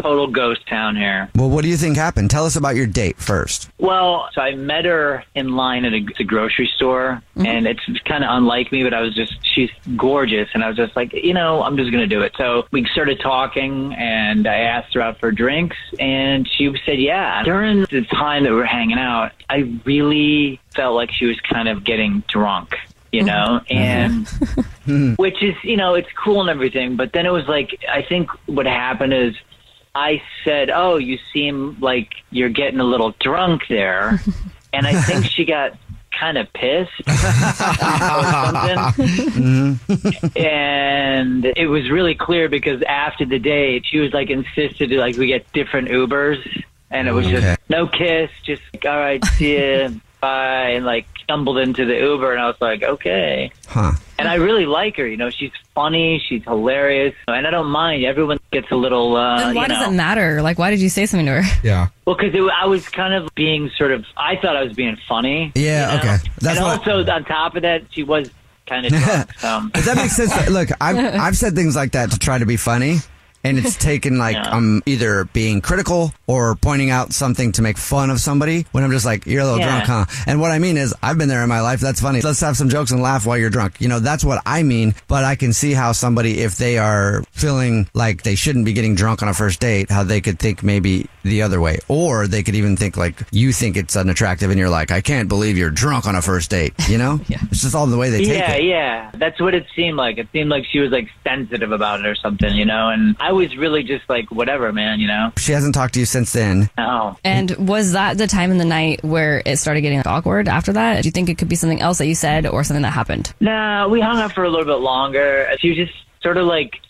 total ghost town here. Well, what do you think happened? Tell us about your date first. Well, so I met her in line at a, a grocery store, mm-hmm. and it's kind of unlike me, but I was just, she's gorgeous, and I was just like, you know, I'm just going to do it. So we started talking, and I asked her out for drinks, and she said, yeah. During the time that we were hanging out, I really felt like she was kind of getting drunk. You mm-hmm. know, mm-hmm. and which is, you know, it's cool and everything, but then it was like, I think what happened is I said, "Oh, you seem like you're getting a little drunk there," and I think she got kind of pissed or something. Mm-hmm. and it was really clear because after the date, she was like insisted to like we get different Ubers, and it was Okay. just no kiss, just like, all right, see ya, bye, and like stumbled into the Uber, and I was like, okay. Huh. And I really like her. You know, she's funny, she's hilarious, and I don't mind. Everyone gets a little. Uh, Then why you know, does it matter? Like, why did you say something to her? Yeah. well, because I was kind of being sort of. I thought I was being funny. Yeah, you know? okay. That's and what- also on top of that, she was kind of drunk. So. Does that make sense? Look, I've, I've said things like that to try to be funny. And it's taken like I'm either being critical or pointing out something to make fun of somebody when I'm just like, you're a little Yeah. drunk, huh? And what I mean is, I've been there in my life. That's funny. Let's have some jokes and laugh while you're drunk. You know, that's what I mean. But I can see how somebody, if they are feeling like they shouldn't be getting drunk on a first date, how they could think maybe the other way. Or they could even think like you think it's unattractive and you're like, I can't believe you're drunk on a first date. You know? yeah. It's just all the way they take yeah, it. yeah. That's what it seemed like. It seemed like she was like sensitive about it or something, you know. And I I was really just like, whatever, man, you know? She hasn't talked to you since then. Oh. And was that the time in the night where it started getting awkward after that? Do you think it could be something else that you said or something that happened? No, we hung out for a little bit longer. She was just sort of like,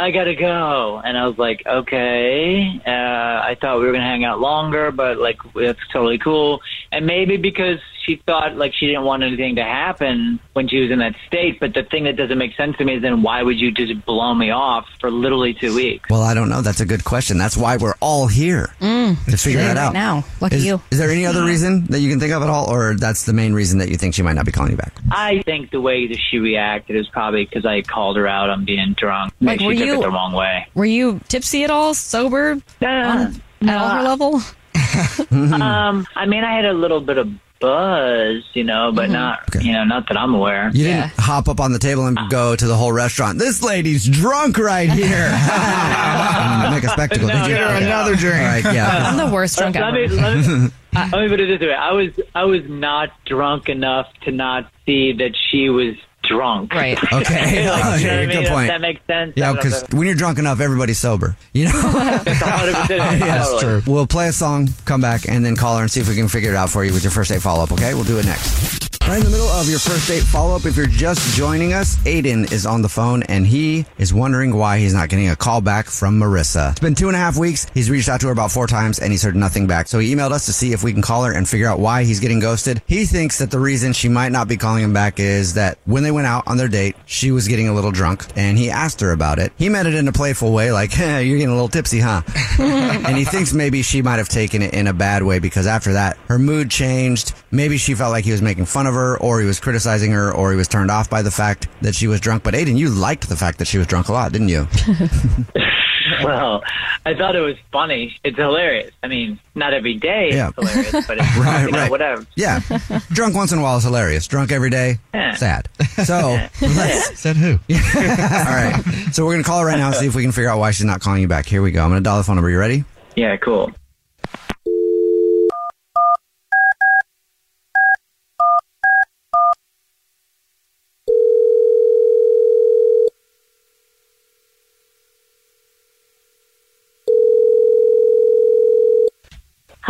I gotta go. And I was like, okay. Uh, I thought we were gonna hang out longer, but like, that's totally cool. And maybe because she thought like she didn't want anything to happen when she was in that state. But the thing that doesn't make sense to me is then why would you just blow me off for literally two weeks? Well, I don't know. That's a good question. That's why we're all here Mm. to figure that Right out. now. Lucky is, you. Is there any other reason that you can think of at all, or that's the main reason that you think she might not be calling you back? I think the way that she reacted is probably because I called her out on being drunk. Like, she were took you- it the wrong way. Were you tipsy at all? Sober? on, at all her level? um, I mean, I had a little bit of buzz, you know, but mm-hmm. not, you know, not that I'm aware. You didn't hop up on the table and ah. go to the whole restaurant. This lady's drunk right here. Make a spectacle. No, did you? no, Okay. no. All right, yeah. I'm the worst drunk let, ever. me, let, me, let me put it this way: I was I was not drunk enough to not see that she was drunk. Right. Okay. Like, Oh, yeah, what I good mean? If point. That makes sense. Yeah, because when you're drunk enough, everybody's sober. You know. that's 100%. Yeah, totally. We'll play a song, come back, and then call her and see if we can figure it out for you with your first date follow up. Okay, we'll do it next. Right in the middle of your first date follow up, if you're just joining us, Aiden is on the phone and he is wondering why he's not getting a call back from Marissa. It's been two and a half weeks. He's reached out to her about four times and he's heard nothing back. So he emailed us to see if we can call her and figure out why he's getting ghosted. He thinks that the reason she might not be calling him back is that when they went out on their date, she was getting a little drunk and he asked her about it. He meant it in a playful way, like, hey, you're getting a little tipsy, huh? and he thinks maybe she might have taken it in a bad way because after that, her mood changed. Maybe she felt like he was making fun of her, or he was criticizing her, or he was turned off by the fact that she was drunk. But Aiden, you liked the fact that she was drunk a lot, didn't you? Well, I thought it was funny. It's hilarious. I mean, not every day Yeah. it's hilarious, but it's, Right, you know, right. whatever. Yeah. drunk once in a while is hilarious. Drunk every day, Yeah. sad. So, let's. Said who? All right. So we're going to call her right now and see if we can figure out why she's not calling you back. Here we go. I'm going to dial the phone number. You ready? Yeah, cool.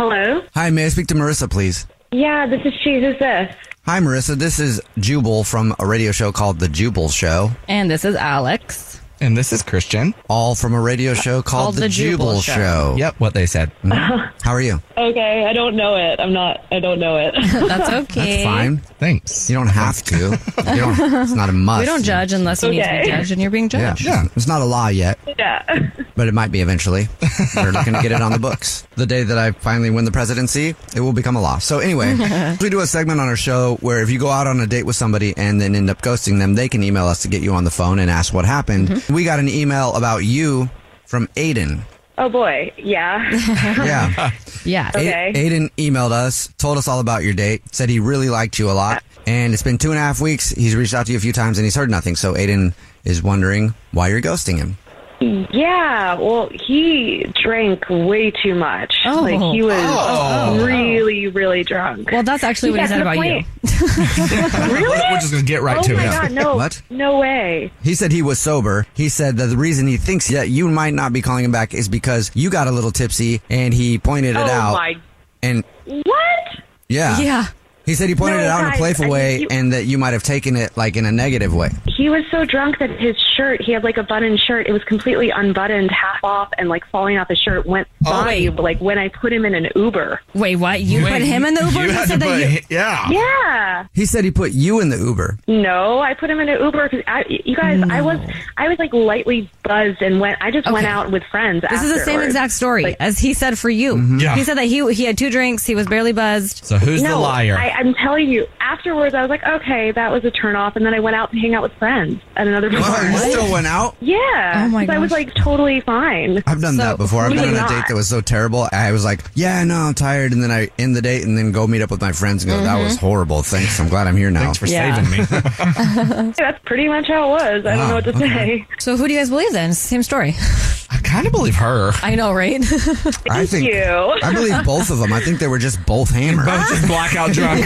Hello? Hi, may I speak to Marissa, please? Yeah, this is she. Who's this? Hi, Marissa. This is Jubal from a radio show called The Jubal Show. And this is Alex. And this is Christian. All from a radio show called, Called The, The Jubal, Jubal show. Show. Yep, what they said. Mhm. How are you? Okay, I don't know it. I'm not, I don't know it. That's okay. That's fine. Thanks. You don't have to. You don't, it's not a must. We don't judge unless you need to Okay. be judged, and you're being judged. yeah. It's not a law yet, yeah. but it might be eventually. We're looking to get it on the books. The day that I finally win the presidency, it will become a law. So anyway, we do a segment on our show where if you go out on a date with somebody and then end up ghosting them, they can email us to get you on the phone and ask what happened. We got an email about you from Aiden. Oh boy, yeah. Yeah. Yeah. A- Okay. Aiden emailed us, told us all about your date, said he really liked you a lot. And it's been two and a half weeks. He's reached out to you a few times and he's heard nothing. So Aiden is wondering why you're ghosting him. Yeah, well, he drank way too much. Oh. like he was Oh. oh. really, really drunk. Well, that's actually what he said to the about you. really? We're just going to get right oh to my it. god, no, What? no way. He said he was sober. He said that the reason he thinks that you might not be calling him back is because you got a little tipsy and he pointed it oh out. my, And what? yeah. Yeah. He said he pointed No, it out in a playful I mean, way you- and that you might have taken it like in a negative way. He was so drunk that his shirt, he had like a button shirt. It was completely unbuttoned, half off, and like falling off his shirt went oh. by wait. like when I put him in an Uber. Wait, what? You Wait, put him in the Uber? You had said to that put, you- yeah. Yeah. He said he put you in the Uber. No, I put him in an Uber because you guys, I was, I was like lightly buzzed and went. I just went out with friends. This is the same exact story Like- as he said for you. Mm-hmm. Yeah. He said that he he had two drinks, he was barely buzzed. So who's no, the liar? I, I'm telling you. Afterwards, I was like, okay, that was a turn off, and then I went out to hang out with friends at another bar. Oh, you still went out? Yeah. Oh my my 'cause I was gosh. like totally fine. I've done So, that before. I've who been on did a date that was so terrible. I was like, yeah, no, I'm tired. And then I end the date and then go meet up with my friends and go, that was mm-hmm. horrible. Thanks. I'm glad I'm here now. Thanks for Yeah. saving me. That's pretty much how it was. I don't know what to ah, okay. say. So who do you guys believe then? It's the same story. I kind of believe her. I know, right? I think you. I believe both of them. I think they were just both hammered. Both just blackout drunk.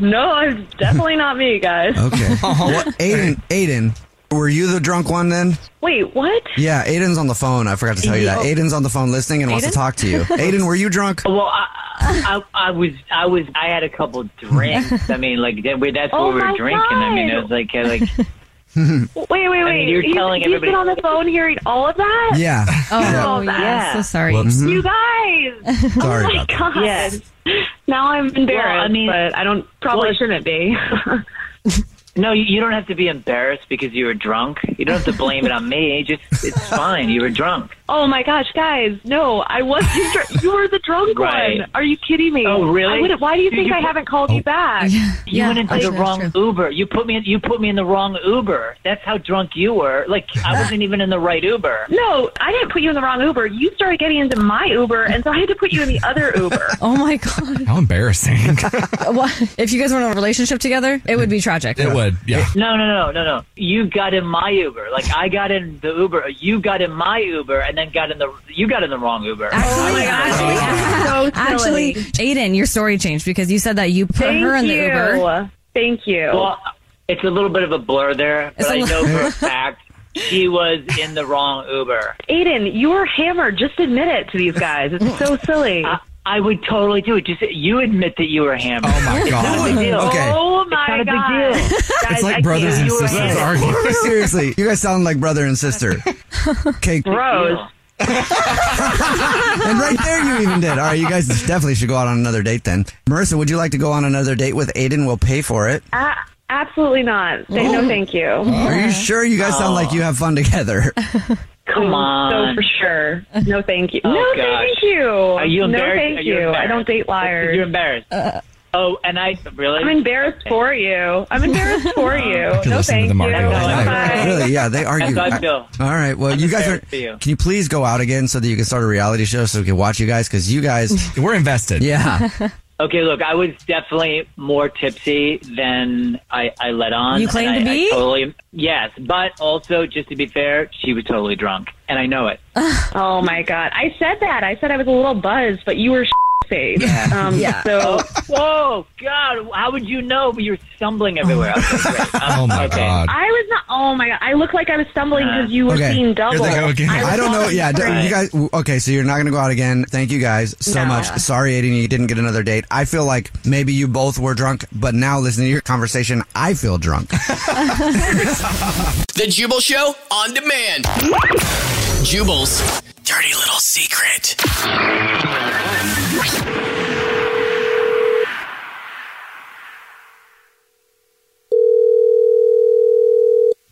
no, it's definitely not me, guys. Okay. Well, Aiden, Aiden, Were you the drunk one then? Wait, what? Yeah, Aiden's on the phone. I forgot to tell you that. Aiden's on the phone listening and wants to Aiden? talk to you. Aiden, were you drunk? Well, I, I, I was, I was, I had a couple drinks. I mean, like that, that's Oh what we my were drinking. I mean, it was like, uh, like Wait, wait, wait. I mean, you're He's- telling he's everybody- been on the phone hearing all of that? Yeah. Oh, Oh, yeah. yeah. So sorry. Whoops. You guys. Sorry oh my about that. God. Yes. Now I'm embarrassed, Well, I mean- but I don't probably Well, shouldn't be. No, you, don't have to be embarrassed because you were drunk. You don't have to blame it on me. Just, it's fine. You were drunk. Oh my gosh, guys! No, I wasn't. Dr- you were the drunk Right. one. Are you kidding me? Oh, really? I why do you Dude, think you I put- haven't called you oh. back? You Yeah, went into the actually, that's wrong Uber. You put me, in, you put me in the wrong Uber. That's how drunk you were. Like I wasn't even in the right Uber. No, I didn't put you in the wrong Uber. You started getting into my Uber, and so I had to put you in the other Uber. Oh my god. How embarrassing. What? If you guys were in a relationship together, it would be tragic. it would. Yeah. No, no, no, no, no. You got in my Uber. Like I got in the Uber. You got in my Uber, and then got in the. You got in the wrong Uber. Oh my So Actually. Aiden, your story changed because you said that you put Thank her in the you. Uber. Thank you. Well, it's a little bit of a blur there, but It's a I know for a fact she was in the wrong Uber. Aiden, you were hammered. Just admit it to these guys. It's so silly. I, I would totally do it. Just you admit that you were hammered. Oh my It's not a big God. deal. Okay. Oh It's my not a big god! deal. Guys, It's like I brothers and sisters arguing. Seriously, you guys sound like brother and sister. Okay. Gross. And right there, you even did. All right, you guys definitely should go out on another date then. Marissa, would you like to go on another date with Aiden? We'll pay for it. A- absolutely not. Say no, oh. thank you. Are you sure? You guys sound like you have fun together. Come mm, on. So for sure. No, thank you. Oh, no, gosh. thank you. Are you no, embarrassed? thank Are you you. I embarrassed? don't date oh, liars. You're embarrassed. Uh, oh, and I really. I'm embarrassed for you. I'm embarrassed for you. could No, listen to thank the you. Margot Bye. Bye. really? Yeah, they argue. That's how I feel. All right. Well, I'm you guys are. embarrassed for you. Can you please go out again so that you can start a reality show so we can watch you guys? Because you guys, We're invested. yeah. Okay, look, I was definitely more tipsy than I, I let on. You claim and to I- I be? totally, yes, but also, just to be fair, she was totally drunk, and I know it. Oh my god! I said that. I said I was a little buzzed, but you were faced. Um, Yeah. So Whoa, God, how would you know? But you're stumbling everywhere. Okay. Um, Oh my okay. God. I was not. Oh my god! I looked like I was stumbling because you were Okay. seeing double. Here they go again. was I don't know. falling Yeah, d- you guys. Okay, so you're not going to go out again. Thank you guys so No. much. Sorry, Aiden, you didn't get another date. I feel like maybe you both were drunk, but now listening to your conversation, I feel drunk. The Jubal Show on demand. Jubal's dirty little secret.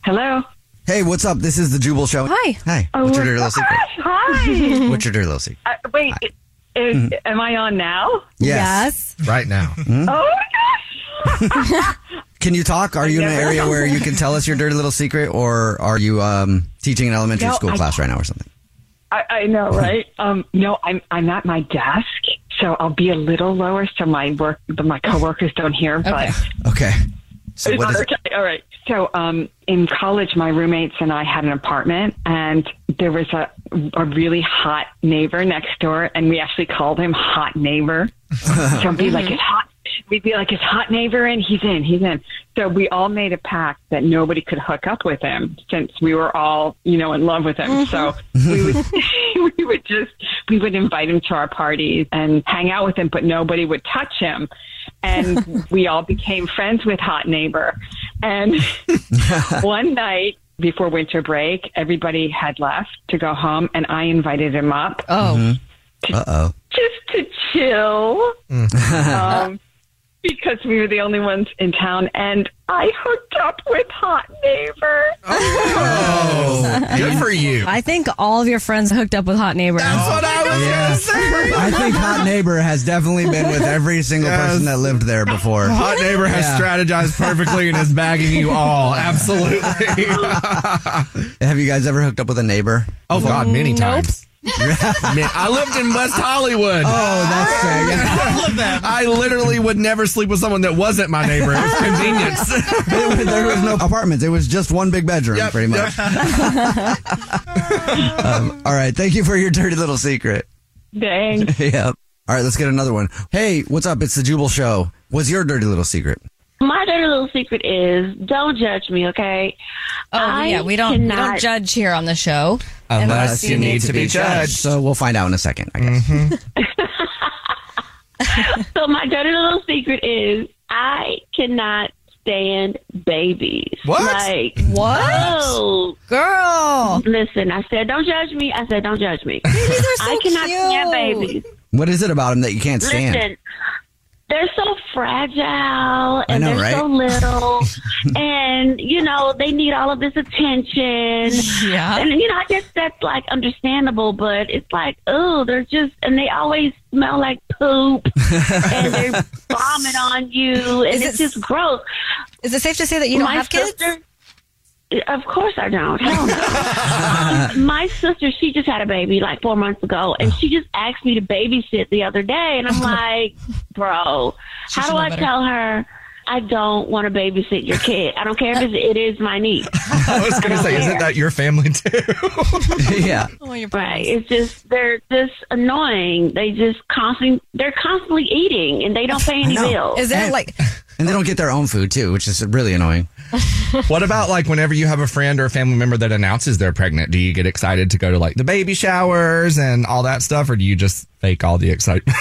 Hello. Hey, what's up? This is the Jubal Show. Hi. Hey, Oh, what's your dirty little secret? Hi. What's your dirty little secret? uh, wait. Is, am I on now? Yes. Right now. Oh my gosh. Can you talk? Are you in an area where you can tell us your dirty little secret, or are you um, teaching an elementary No, school I- class right now or something? I, I know, right? um, no, I'm I'm at my desk, so I'll be a little lower so my work, my coworkers don't hear. But Okay. So what is it? okay, all right. So, um, in college, my roommates and I had an apartment, and there was a a really hot neighbor next door, and we actually called him Hot Neighbor. so it'd be like his hot. We'd be like his hot neighbor, and he's in, he's in. So we all made a pact that nobody could hook up with him since we were all, you know, in love with him. So we would we would just we would invite him to our parties and hang out with him, but nobody would touch him. And we all became friends with Hot Neighbor. And one night before winter break, everybody had left to go home, and I invited him up. Oh. Uh oh. Just to chill. um, because we were the only ones in town, and I hooked up with Hot Neighbor. Oh, good for you. I think all of your friends hooked up with Hot Neighbor. That's what I was Yeah. gonna say. I think Hot Neighbor has definitely been with every single Yes. person that lived there before. Hot neighbor has Yeah. strategized perfectly and is bagging you all. Absolutely. Have you guys ever hooked up with a neighbor? oh God, many times. Man, I lived in West Hollywood. Oh, that's fair. Yeah. All of them. I literally would never sleep with someone that wasn't my neighbor. It was convenience. It was- there was no apartments. It was just one big bedroom, Yep, pretty much. um, all right. Thank you for your dirty little secret. Dang. yep. All right. Let's get another one. Hey, what's up? It's the Jubal Show. What's your dirty little secret? My dirty little secret is don't judge me, okay? Oh I yeah, we don't we don't judge here on the show Unless you need to be judged. So we'll find out in a second, I guess. Mm-hmm. So my dirty little secret is I cannot stand babies. What? Like What? Oh, girl. Listen, I said don't judge me. I said don't judge me. I cannot stand babies. What is it about them that you can't stand? Listen, they're so fragile and know, they're so little, and you know they need all of this attention. Yeah. and you know I guess that's like understandable, but it's like oh, they're just and they always smell like poop and they're vomit on you, and Is it's it- just gross. Is it safe to say that you don't My have kids? sister- Of course I don't. Hell no. My sister, she just had a baby like four months ago, and she just asked me to babysit the other day, and I'm like, bro, She how do I better. tell her? I don't want to babysit your kid. I don't care if it's, my niece. I was going to say, isn't that your family too? yeah. Oh, Right. It's just they're just annoying. They just constantly they're constantly eating and they don't pay any bills. Is there And- like And they don't get their own food too, which is really annoying. what about like whenever you have a friend or a family member that announces they're pregnant? Do you get excited to go to like the baby showers and all that stuff, or do you just fake all the excitement?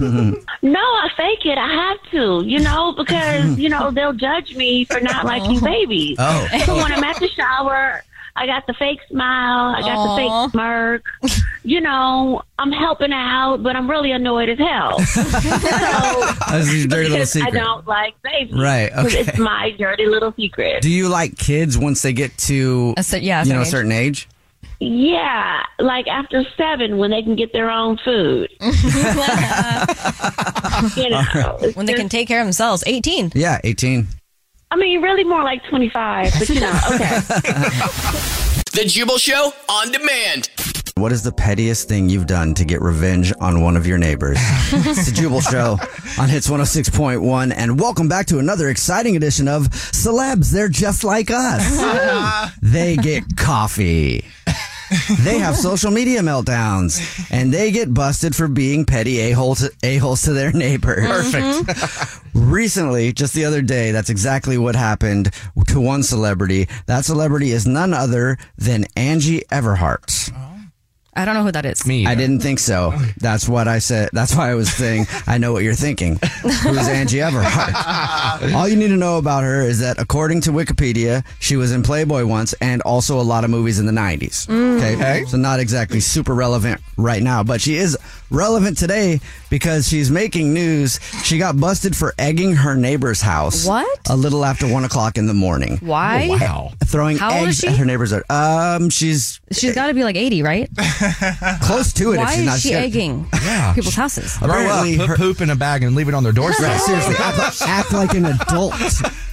No, I fake it. I have to, you know, because you know they'll judge me for not liking oh. babies. Oh. So when I'm at the shower, I got the fake smile. I got the fake smirk. You know, I'm helping out, but I'm really annoyed as hell. so, That's your dirty little because I don't like babies. Right, 'Cause okay. It's my dirty little secret. Do you like kids once they get to A cer- yeah, a you know a certain certain age? Yeah, like after seven when they can get their own food. you know, it's when they can take care of themselves? 18. Yeah, eighteen. I mean, really more like 25, but you know, okay. The Jubal Show on demand. What is the pettiest thing you've done to get revenge on one of your neighbors? it's the Jubal Show on Hits 106.1, and welcome back to another exciting edition of Celebs. They're just like us. they get coffee. They have social media meltdowns, and they get busted for being petty a-holes, a-holes to their neighbors. Perfect. Recently, just the other day, that's exactly what happened to one celebrity. That celebrity is none other than Angie Everhart. I don't know who that is. Me. I didn't think so. That's what I said. That's why I was saying, I know what you're thinking. Who's Angie Everhart? All you need to know about her is that according to Wikipedia, she was in Playboy once and also a lot of movies in the 90s. Okay. Okay. So not exactly super relevant right now, but she is relevant today because she's making news. She got busted for egging her neighbor's house. What? A little after one o'clock in the morning. Why? Oh, wow. Throwing How eggs at her neighbor's. Um, she's She's got to be like 80, right? close to it. if Why she's not is she scared. egging Yeah. people's houses? Grow up, Apparently, put her- poop in a bag and leave it on their doorstep. Right, seriously, act, act like an adult.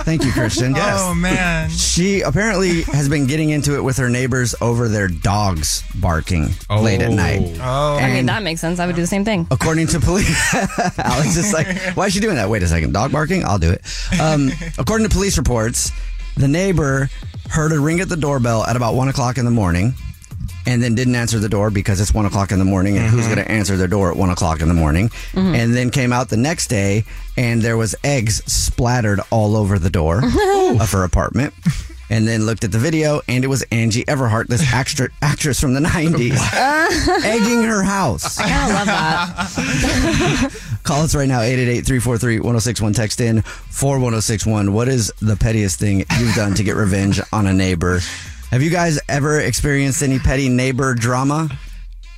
Thank you, Christian. Oh man. She apparently has been getting into it with her neighbors over their dogs barking late at night. Oh. I mean, that makes sense. I would do the same thing. According to police, Alex is like, why is she doing that? Wait a second, dog barking? I'll do it. Um, according to police reports, the neighbor heard a ring at the doorbell at about one o'clock in the morning and then didn't answer the door because it's one o'clock in the morning and who's mm-hmm. going to answer their door at one o'clock in the morning mm-hmm. and then came out the next day and there was eggs splattered all over the door of her apartment and then looked at the video and it was angie everhart this extra actress from the 90s egging her house I love that. Call us right now, 888-343-1061. Text in 41061. What is the pettiest thing you've done to get revenge on a neighbor? Have you guys ever experienced any petty neighbor drama?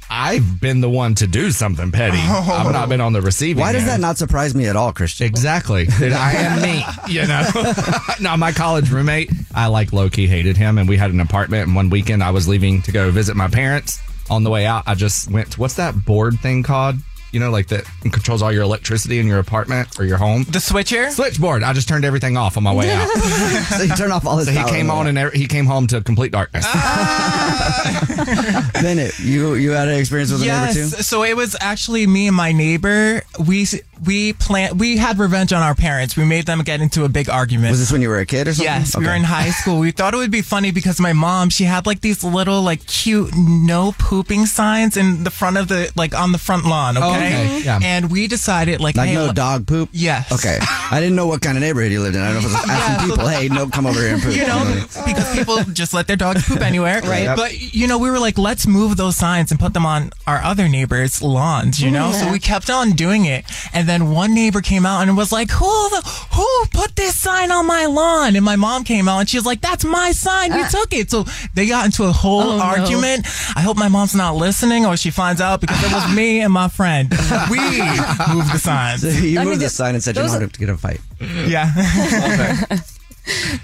I've been the one to do something petty. Oh. I've not been on the receiving Why does end. that not surprise me at all, Christian? Exactly. I am me, you know. no, my college roommate, I like low key hated him, and we had an apartment. And one weekend, I was leaving to go visit my parents. On the way out, I just went. To, what's that board thing called? You know, like that controls all your electricity in your apartment or your home. The switcher? Switchboard. I just turned everything off on my way out. so you turn off all his So he power came on on, and every- he came home to complete darkness. the ah! Bennett, you you had an experience with a yes. neighbor too? So it was actually me and my neighbor. We we plan we had revenge on our parents. We made them get into a big argument. Was this when you were a kid or something? Yes, we were in high school. We thought it would be funny because my mom, she had like these little like cute no pooping signs in the front of the like on the front lawn. Okay, Oh, okay, yeah. And we decided like, Like hey, no look- dog poop? Yes. Okay. I didn't know what kind of neighborhood you lived in. I don't know if it was asking people, hey, no, come over here and poop. You know, because people just let their dogs poop anywhere. Right. Yep. But, you know, we were like, let's move those signs and put them on our other neighbors' lawns, you know? So we kept on doing it. And then one neighbor came out and was like, who, the, who put this sign on my lawn? And my mom came out and she was like, that's my sign. We uh. took it. So they got into a whole Oh, no. argument. I hope my mom's not listening or she finds out because it was me and my friend. We moved the sign. So you moved the sign and said you those wanted to get a fight. Yeah.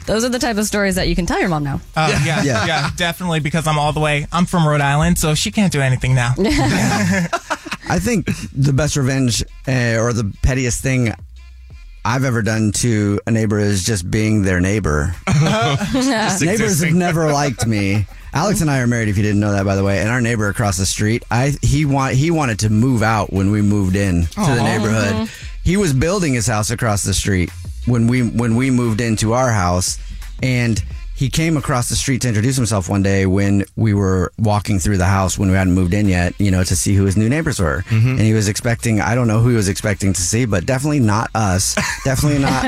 Those are the type of stories that you can tell your mom now. Uh, yeah, Yeah. yeah, definitely. Because I'm all the way. I'm from Rhode Island, so she can't do anything now. I think the best revenge uh, or the pettiest thing I've ever done to a neighbor is just being their neighbor. Neighbors have never liked me. Alex and I are married. If you didn't know that, by the way, and our neighbor across the street, I he want he wanted to move out when we moved in to the Aw. neighborhood. Uh-huh. He was building his house across the street when we when we moved into our house, and he came across the street to introduce himself one day when we were walking through the house when we hadn't moved in yet, you know, to see who his new neighbors were. And he was expecting, I don't know who he was expecting to see, but definitely not us. definitely not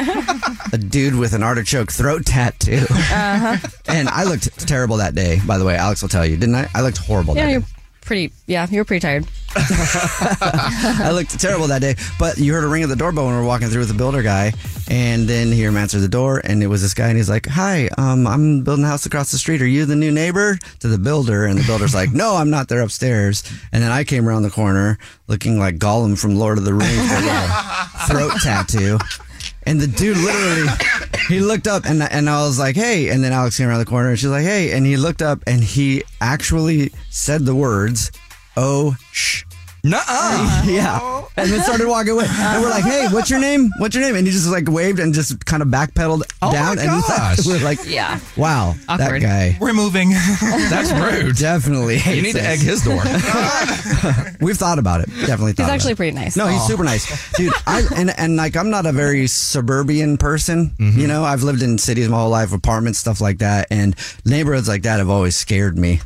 a dude with an artichoke throat tattoo. Uh-huh. And I looked terrible that day, by the way. Alex will tell you, didn't I? I looked horrible Yeah, that you're day. pretty. Yeah, you were pretty tired. I looked terrible that day. But you heard a ring at the doorbell when we were walking through with the builder guy. And then he hear him answer the door, and it was this guy, and he's like, Hi, um, I'm building a house across the street. Are you the new neighbor? To the builder. And the builder's like, No, I'm not. They're upstairs. And then I came around the corner looking like Gollum from Lord of the Rings with a throat tattoo. And the dude literally, he looked up and and I was like, hey. And then Alex came around the corner and she's like, hey. And he looked up and he actually said the words, oh, shh. Nuh-uh. yeah. And then started walking away. And we're like, hey, what's your name? What's your name? And he just like waved and just kind of backpedaled Oh down. my and left. gosh. we're like, Yeah. wow, Awkward. that guy. We're moving. That's rude. Definitely. You hates need to us. egg his door. We've thought about it. Definitely thought He's about actually it. pretty nice. No, he's super nice, dude. I and and like I'm not a very suburban person. Mm-hmm. You know, I've lived in cities my whole life, apartments, stuff like that, and neighborhoods like that have always scared me.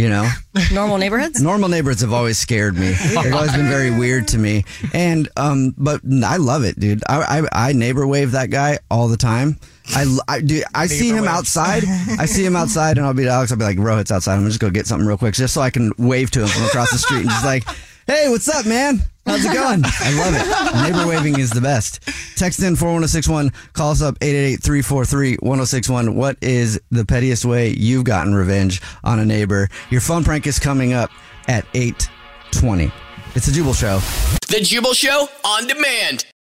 You know, Normal neighborhoods. normal neighborhoods have always scared me. They've always been very weird to me, and um, but I love it, dude. I I, I neighbor wave that guy all the time. I, I do. I see him wave. outside. I see him outside, and I'll be to Alex. I'll be like, Rohit's outside. I'm just gonna just go get something real quick, just so I can wave to him from across the street and just like, Hey, what's up, man? How's it going? I love it. Neighbor waving is the best. Text in 41061. Call us up 888-343-1061. What is the pettiest way you've gotten revenge on a neighbor? Your phone prank is coming up at 820. It's a Jubal Show. The Jubal Show on demand.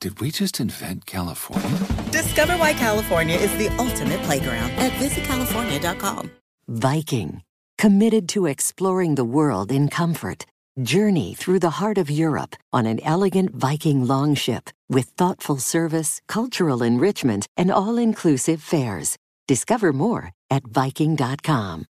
Did we just invent California? Discover why California is the ultimate playground at visitcalifornia.com. Viking, committed to exploring the world in comfort. Journey through the heart of Europe on an elegant Viking longship with thoughtful service, cultural enrichment, and all inclusive fares. Discover more at Viking.com.